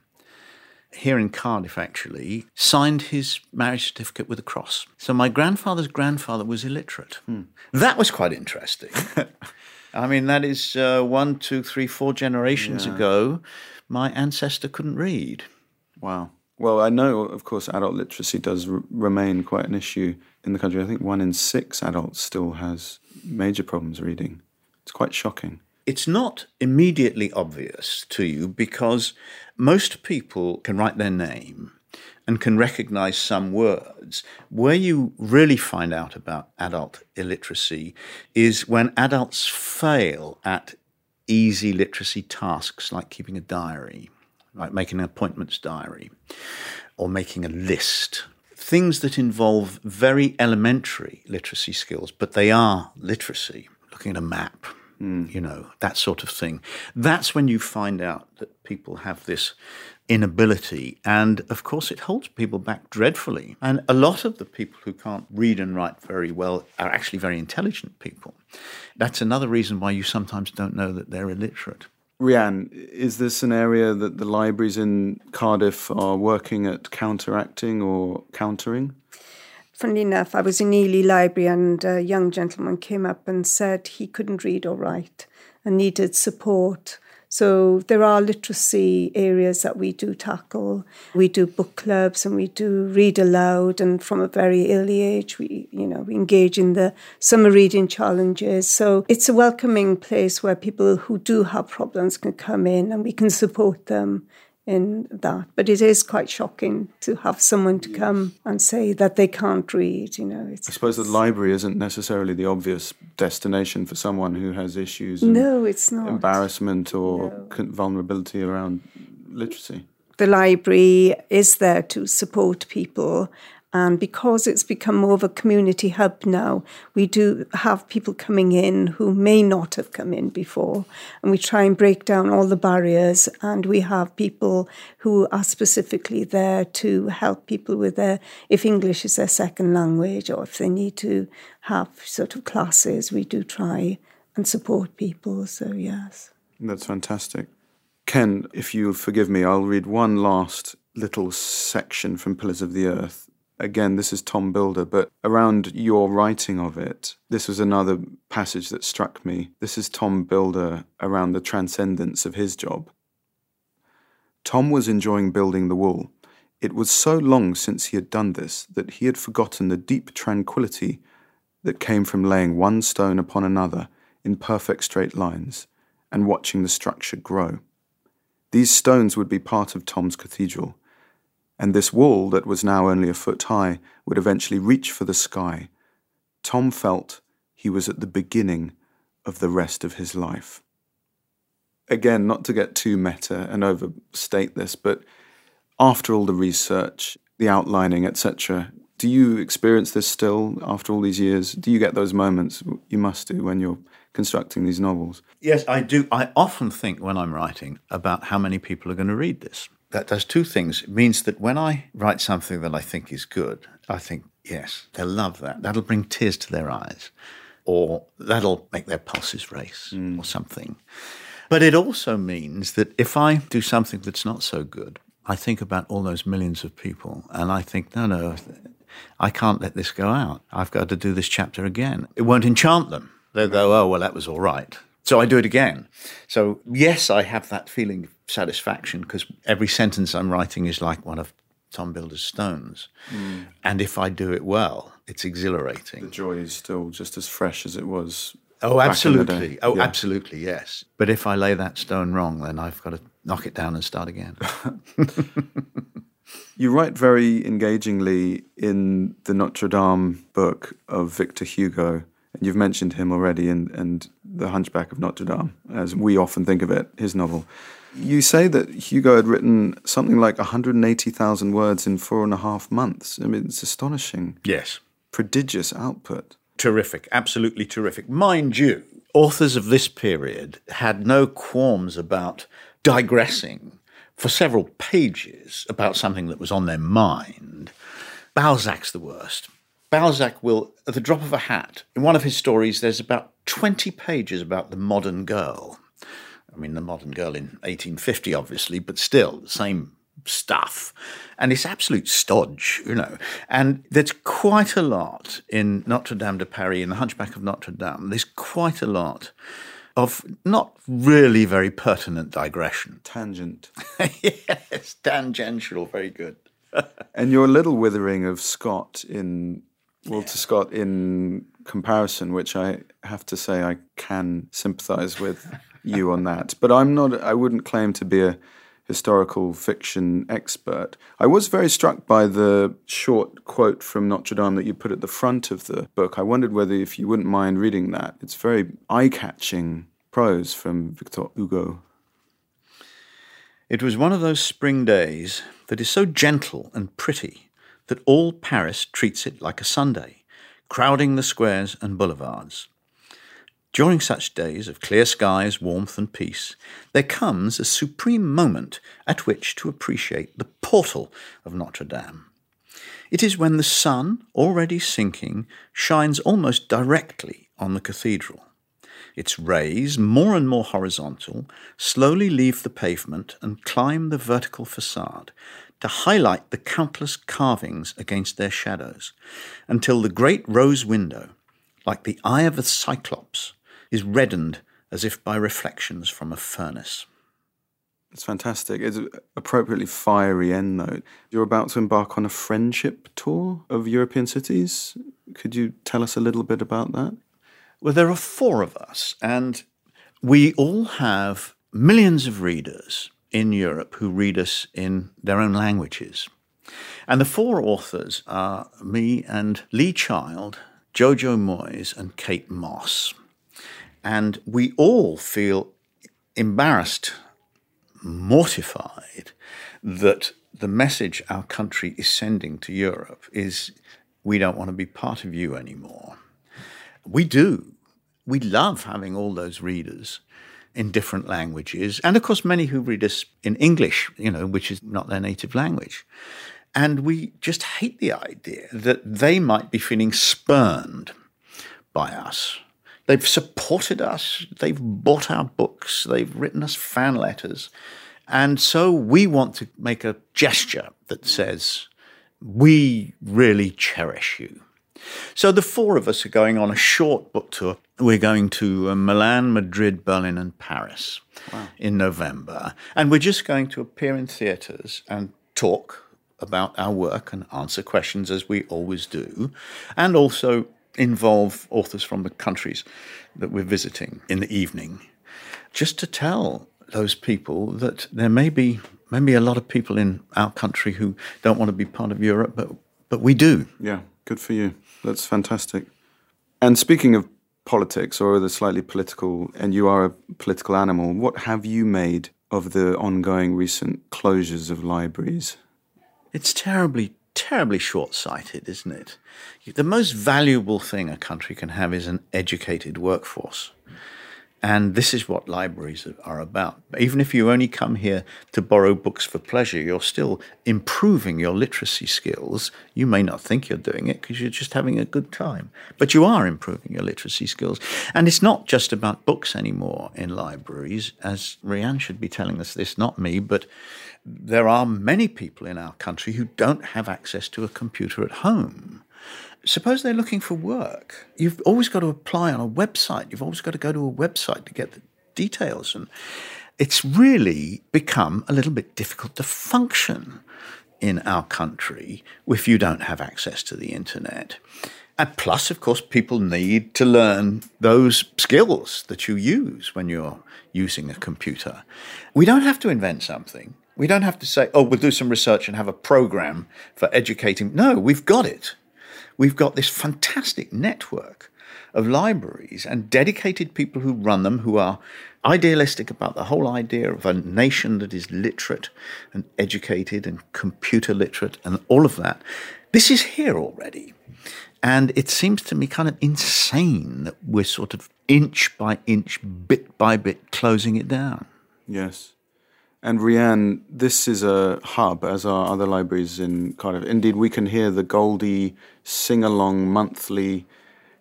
here in Cardiff actually, signed his marriage certificate with a cross. So my grandfather's grandfather was illiterate. That was quite interesting. I mean, that is uh, one, two, three, four generations ago. My ancestor couldn't read. Wow. Well, I know, of course, adult literacy does r- remain quite an issue in the country. I think one in six adults still has major problems reading. It's quite shocking. It's not immediately obvious to you because most people can write their name and can recognize some words. Where you really find out about adult illiteracy is when adults fail at easy literacy tasks like keeping a diary, like making an appointments diary, or making a list. Things that involve very elementary literacy skills, but they are literacy. Looking at a map, hmm. you know, that sort of thing. That's when you find out that people have this inability. And of course, it holds people back dreadfully. And a lot of the people who can't read and write very well are actually very intelligent people. That's another reason why you sometimes don't know that they're illiterate. Rhiann, is this an area that the libraries in Cardiff are working at counteracting or countering? Funnily enough, I was in Ely Library and a young gentleman came up and said he couldn't read or write and needed support. So there are literacy areas that we do tackle. We do book clubs and we do read aloud and from a very early age we you know we engage in the summer reading challenges. So it's a welcoming place where people who do have problems can come in and we can support them in that. But it is quite shocking to have someone to come and say that they can't read. You know, it's, I suppose the library isn't necessarily the obvious destination for someone who has issues. No, it's not embarrassment or no. vulnerability around literacy. The library is there to support people and because it's become more of a community hub now, we do have people coming in who may not have come in before. And we try and break down all the barriers. And we have people who are specifically there to help people with their, if English is their second language or if they need to have sort of classes, we do try and support people. So, yes. That's fantastic. Ken, if you'll forgive me, I'll read one last little section from Pillars of the Earth again, this is Tom Builder, but around your writing of it, this was another passage that struck me. This is Tom Builder around the transcendence of his job. Tom was enjoying building the wall. It was so long since he had done this that he had forgotten the deep tranquillity that came from laying one stone upon another in perfect straight lines and watching the structure grow. These stones would be part of Tom's cathedral and this wall that was now only a foot high would eventually reach for the sky. Tom felt he was at the beginning of the rest of his life. Again, not to get too meta and overstate this, but after all the research, the outlining, etc., do you experience this still after all these years? Do you get those moments you must do when you're constructing these novels? Yes, I do. I often think when I'm writing about how many people are going to read this that does two things. It means that when I write something that I think is good, I think, yes, they'll love that. That'll bring tears to their eyes, or that'll make their pulses race, mm. or something. But it also means that if I do something that's not so good, I think about all those millions of people, and I think, no, no, I can't let this go out. I've got to do this chapter again. It won't enchant them. They'll go, oh, well, that was all right. So I do it again. So, yes, I have that feeling of satisfaction because every sentence I'm writing is like one of Tom Builder's stones. Mm. And if I do it well, it's exhilarating. The joy is still just as fresh as it was. Oh, absolutely. Oh, yeah. absolutely, yes. But if I lay that stone wrong, then I've got to knock it down and start again. you write very engagingly in the Notre Dame book of Victor Hugo you've mentioned him already in, and The Hunchback of Notre Dame, as we often think of it, his novel. You say that Hugo had written something like 180,000 words in four and a half months. I mean, it's astonishing. Yes. Prodigious output. Terrific, absolutely terrific. Mind you, authors of this period had no qualms about digressing for several pages about something that was on their mind. Balzac's the worst. Balzac will, at the drop of a hat, in one of his stories, there's about 20 pages about the modern girl. I mean, the modern girl in 1850, obviously, but still the same stuff. And it's absolute stodge, you know. And there's quite a lot in Notre Dame de Paris, in The Hunchback of Notre Dame, there's quite a lot of not really very pertinent digression. Tangent. yes, tangential, very good. and your little withering of Scott in Walter Scott in comparison, which I have to say I can sympathise with you on that. But I'm not. I wouldn't claim to be a historical fiction expert. I was very struck by the short quote from Notre Dame that you put at the front of the book. I wondered whether if you wouldn't mind reading that. It's very eye-catching prose from Victor Hugo. It was one of those spring days that is so gentle and pretty that all Paris treats it like a Sunday, crowding the squares and boulevards. During such days of clear skies, warmth, and peace, there comes a supreme moment at which to appreciate the portal of Notre Dame. It is when the sun, already sinking, shines almost directly on the cathedral. Its rays, more and more horizontal, slowly leave the pavement and climb the vertical facade to highlight the countless carvings against their shadows, until the great rose window, like the eye of a cyclops, is reddened as if by reflections from a furnace. It's fantastic. It's an appropriately fiery end note. You're about to embark on a friendship tour of European cities. Could you tell us a little bit about that? Well, there are four of us, and we all have millions of readers in Europe who read us in their own languages. And the four authors are me and Lee Child, Jojo Moyes, and Kate Mosse. And we all feel embarrassed, mortified that the message our country is sending to Europe is we don't want to be part of you anymore. We do. We love having all those readers in different languages, and of course, many who read us in English, you know, which is not their native language. And we just hate the idea that they might be feeling spurned by us They've supported us, they've bought our books, they've written us fan letters. And so we want to make a gesture that says, we really cherish you. So the four of us are going on a short book tour. We're going to uh, Milan, Madrid, Berlin, and Paris wow. in November. And we're just going to appear in theatres and talk about our work and answer questions as we always do, and also involve authors from the countries that we're visiting in the evening, just to tell those people that there may be maybe a lot of people in our country who don't want to be part of Europe, but but we do. Yeah, good for you. That's fantastic. And speaking of politics or the slightly political, and you are a political animal, what have you made of the ongoing recent closures of libraries? It's terribly terribly short sighted, isn't it? The most valuable thing a country can have is an educated workforce. And this is what libraries are about. Even if you only come here to borrow books for pleasure, you're still improving your literacy skills. You may not think you're doing it because you're just having a good time, but you are improving your literacy skills. And it's not just about books anymore in libraries, as Rhiann should be telling us this, not me, but there are many people in our country who don't have access to a computer at home. Suppose they're looking for work. You've always got to apply on a website. You've always got to go to a website to get the details. And it's really become a little bit difficult to function in our country if you don't have access to the internet. And plus, of course, people need to learn those skills that you use when you're using a computer. We don't have to invent something. We don't have to say, oh, we'll do some research and have a program for educating. No, we've got it. We've got this fantastic network of libraries and dedicated people who run them who are idealistic about the whole idea of a nation that is literate and educated and computer literate and all of that. This is here already. And it seems to me kind of insane that we're sort of inch by inch, bit by bit closing it down. Yes. And Rhiann, this is a hub, as are other libraries in Cardiff. Indeed, we can hear the Goldie sing along monthly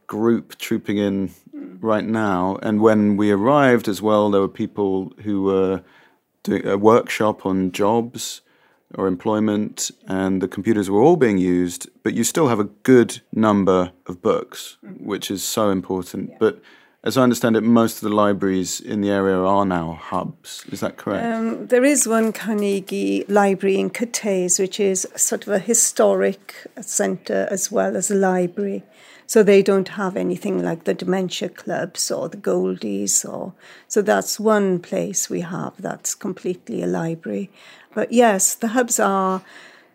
group trooping in right now. And when we arrived as well, there were people who were doing a workshop on jobs or employment, and the computers were all being used. But you still have a good number of books, which is so important. Yeah. But as I understand it, most of the libraries in the area are now hubs. Is that correct? Um, there is one Carnegie library in Cathays, which is sort of a historic centre as well as a library. So they don't have anything like the dementia clubs or the Goldies, or so that's one place we have that's completely a library. But yes, the hubs are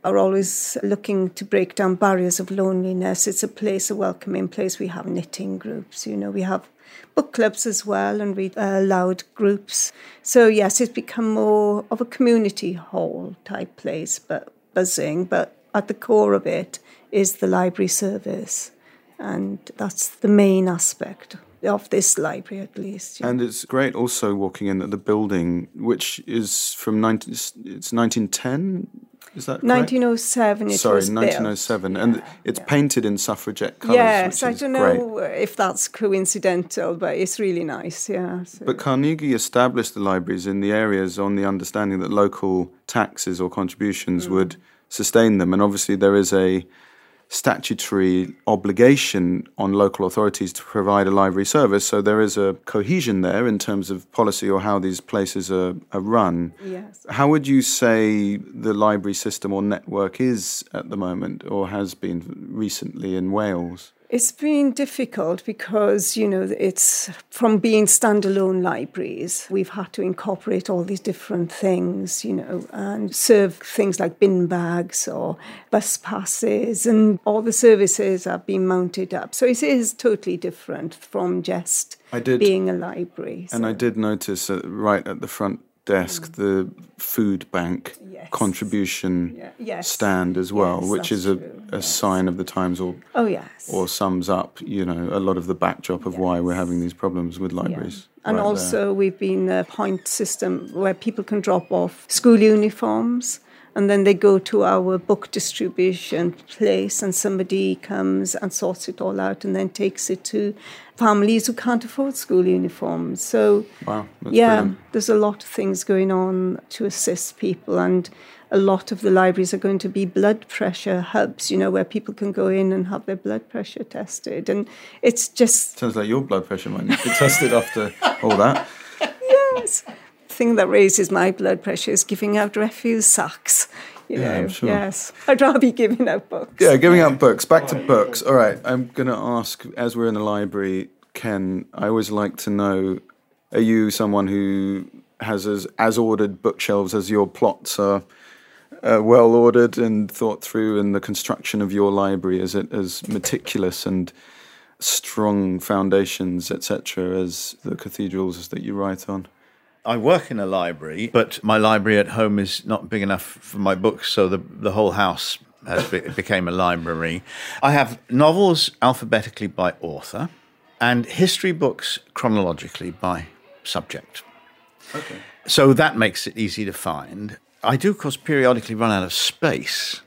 are always looking to break down barriers of loneliness. It's a place, a welcoming place. We have knitting groups, you know, we have book clubs as well and read uh, loud groups. So yes, it's become more of a community hall type place, but buzzing. But at the core of it is the library service, and that's the main aspect of this library at least. And it's great also walking in at the building, which is from 19, it's 1910. Is that correct? 1907 Sorry, was built. 1907, and it's painted in suffragette colours. Yes, I don't great. know if that's coincidental, but it's really nice. Yeah. so- But Carnegie established the libraries in the areas on the understanding that local taxes or contributions Mm. would sustain them. And obviously, there is a statutory obligation on local authorities to provide a library service. So there is a cohesion there in terms of policy or how these places are, are run. Yes. How would you say the library system or network is at the moment or has been recently in Wales? It's been difficult because, you know, it's from being standalone libraries, we've had to incorporate all these different things, you know, and serve things like bin bags or bus passes, and all the services have been mounted up. So it is totally different from just I did- being a library. And I did notice uh, right at the front desk the food bank Mm. Yes. contribution Yeah, yes. stand as well, Yes, which is a, a sign of the times or Oh, yes. or sums up, you know, a lot of the backdrop of why we're having these problems with libraries. And right also, we've been a point system where people can drop off school uniforms and then they go to our book distribution place and somebody comes and sorts it all out and then takes it to families who can't afford school uniforms. So. Wow, yeah, brilliant. there's a lot of things going on to assist people and a lot of the libraries are going to be blood pressure hubs, you know, where people can go in and have their blood pressure tested. And it's just Sounds like your blood pressure might need to be tested after all that. yes. The thing that raises my blood pressure is giving out refuse sacks. You Yeah, know, I'm sure. yes. I'd rather be giving out books. Yeah, giving out books. Back to books. All right, I'm going to ask, as we're in the library, Ken, I always like to know are you someone who has as, as ordered bookshelves as your plots are uh, well ordered and thought through, and the construction of your library? Is it as meticulous and strong foundations, etc., as the cathedrals that you write on? I work in a library, but my library at home is not big enough for my books, so the, the whole house has be, became a library. I have novels alphabetically by author and history books chronologically by subject. Okay. So that makes it easy to find. I do, of course, periodically run out of space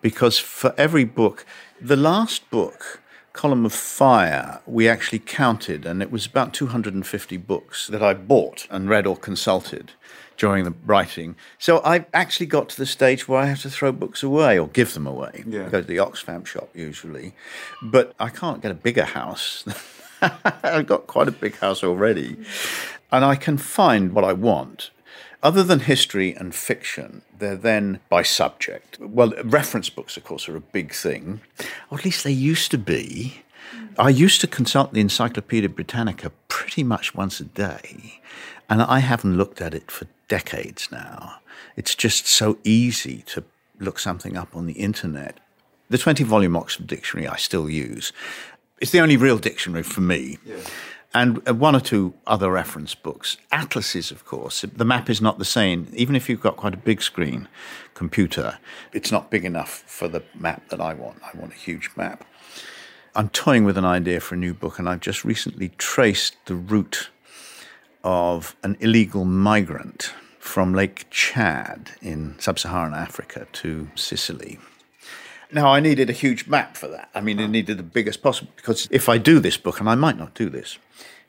because for every book, the last book, Column of Fire, we actually counted, and it was about 250 books that I bought and read or consulted during the writing. So I actually got to the stage where I have to throw books away or give them away. Yeah. Go to the Oxfam shop usually. But I can't get a bigger house. I've got quite a big house already. And I can find what I want. Other than history and fiction, they're then by subject. Well, reference books, of course, are a big thing, or at least they used to be. I used to consult the Encyclopedia Britannica pretty much once a day, and I haven't looked at it for decades now. It's just so easy to look something up on the internet. The 20 volume Oxford Dictionary I still use. It's the only real dictionary for me. And uh, one or two other reference books. Atlases, of course. The map is not the same. Even if you've got quite a big screen computer, it's not big enough for the map that I want. I want a huge map. I'm toying with an idea for a new book, and I've just recently traced the route of an illegal migrant from Lake Chad in sub Saharan Africa to Sicily. Now, I needed a huge map for that. I mean, it needed the biggest possible, because if I do this book, and I might not do this,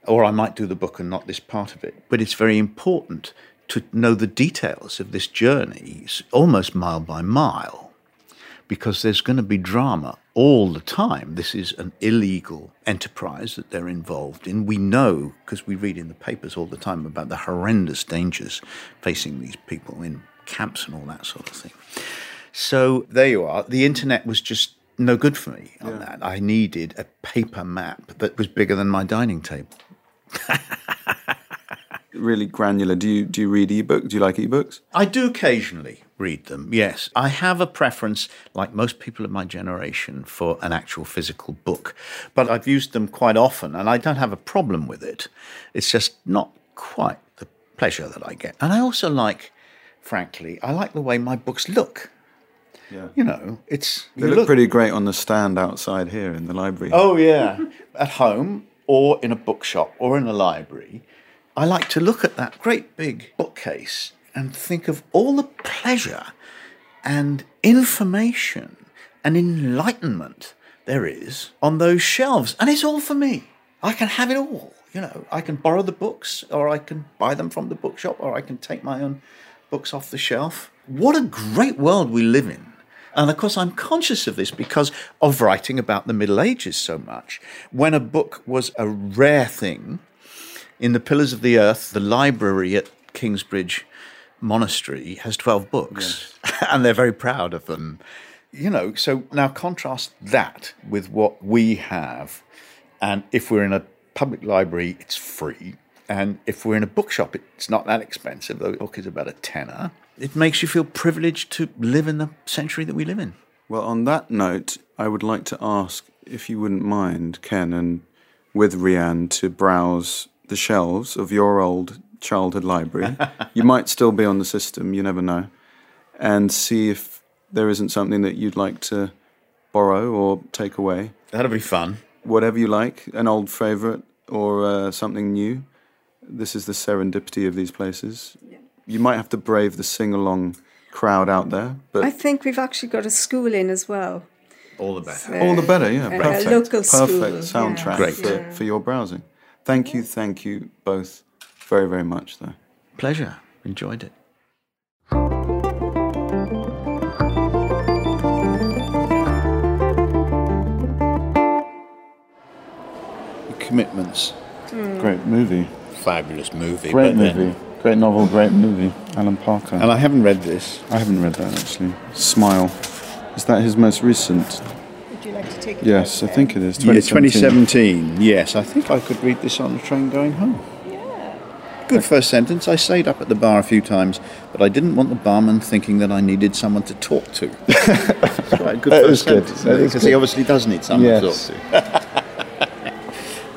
or I might do the book and not this part of it, but it's very important to know the details of this journey, almost mile by mile, because there's going to be drama all the time. This is an illegal enterprise that they're involved in. We know, because we read in the papers all the time about the horrendous dangers facing these people in camps and all that sort of thing. So there you are. The internet was just no good for me on that. I needed a paper map that was bigger than my dining table. Really granular. Do you do you read ebook? Do you like ebooks? I do occasionally read them, yes. I have a preference, like most people of my generation, for an actual physical book. But I've used them quite often and I don't have a problem with it. It's just not quite the pleasure that I get. And I also like, frankly, I like the way my books look. Yeah. You know, it's They you look, pretty great on the stand outside here in the library. Oh yeah, at home or in a bookshop or in a library, I like to look at that great big bookcase and think of all the pleasure and information and enlightenment there is on those shelves. And it's all for me. I can have it all. You know, I can borrow the books, or I can buy them from the bookshop, or I can take my own books off the shelf. What a great world we live in. And of course, I'm conscious of this because of writing about the Middle Ages so much. When a book was a rare thing, in the Pillars of the Earth, the library at Kingsbridge Monastery has 12 books, yes. and they're very proud of them. You know, so now contrast that with what we have. And if we're in a public library, it's free. And if we're in a bookshop, it's not that expensive. The book is about a tenner it makes you feel privileged to live in the century that we live in. Well, on that note, I would like to ask if you wouldn't mind, Ken, and with Rhiann, to browse the shelves of your old childhood library. you might still be on the system, you never know, and see if there isn't something that you'd like to borrow or take away. That'll be fun. Whatever you like, an old favourite or uh, something new. This is the serendipity of these places. Yeah you might have to brave the sing along crowd out there. But I think we've actually got a school in as well. All the better. So, All the better, yeah. A, perfect. A local perfect school. soundtrack yeah. for, yeah. for your browsing. Thank you, thank you both very, very much, though. Pleasure. Enjoyed it. Commitments. Mm. Great movie. Fabulous movie. Great movie. Then, Great novel, great movie. Alan Parker. And I haven't read this. I haven't read that actually. Smile. Is that his most recent? Would you like to take it? Yes, I think it is. 2017. Yeah, 2017. Yes, I think I could read this on the train going home. Yeah. Good first sentence. I stayed up at the bar a few times, but I didn't want the barman thinking that I needed someone to talk to. That's right. Good that first sentence. Because he obviously does need someone yes. to talk to.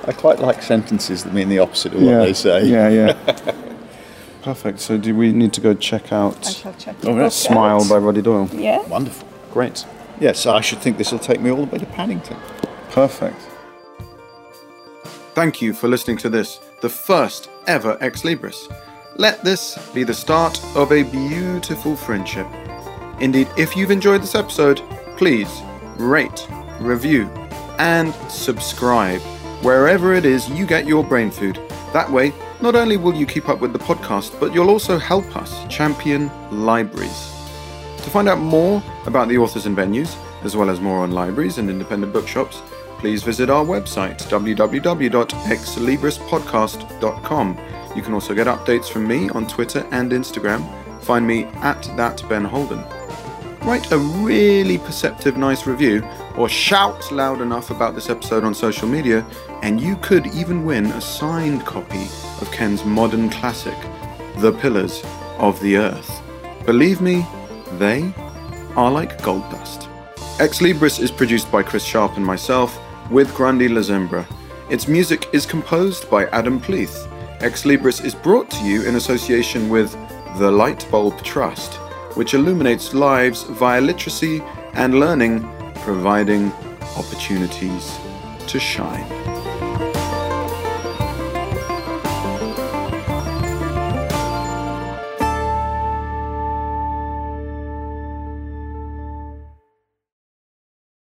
I quite like sentences that mean the opposite of what yeah. they say. Yeah, yeah. Perfect. So, do we need to go check out I shall check oh, Smile out. by Roddy Doyle? Yeah. Wonderful. Great. Yes, I should think this will take me all the way to Paddington. Perfect. Thank you for listening to this, the first ever Ex Libris. Let this be the start of a beautiful friendship. Indeed, if you've enjoyed this episode, please rate, review, and subscribe wherever it is you get your brain food. That way, not only will you keep up with the podcast, but you'll also help us champion libraries. To find out more about the authors and venues, as well as more on libraries and independent bookshops, please visit our website www.exlibrispodcast.com. You can also get updates from me on Twitter and Instagram. Find me at that Ben Holden. Write a really perceptive, nice review, or shout loud enough about this episode on social media, and you could even win a signed copy of Ken's modern classic, The Pillars of the Earth. Believe me, they are like gold dust. Ex Libris is produced by Chris Sharp and myself, with Grundy Lazembra. Its music is composed by Adam Pleath. Ex Libris is brought to you in association with the Lightbulb Trust, which illuminates lives via literacy and learning, providing opportunities to shine.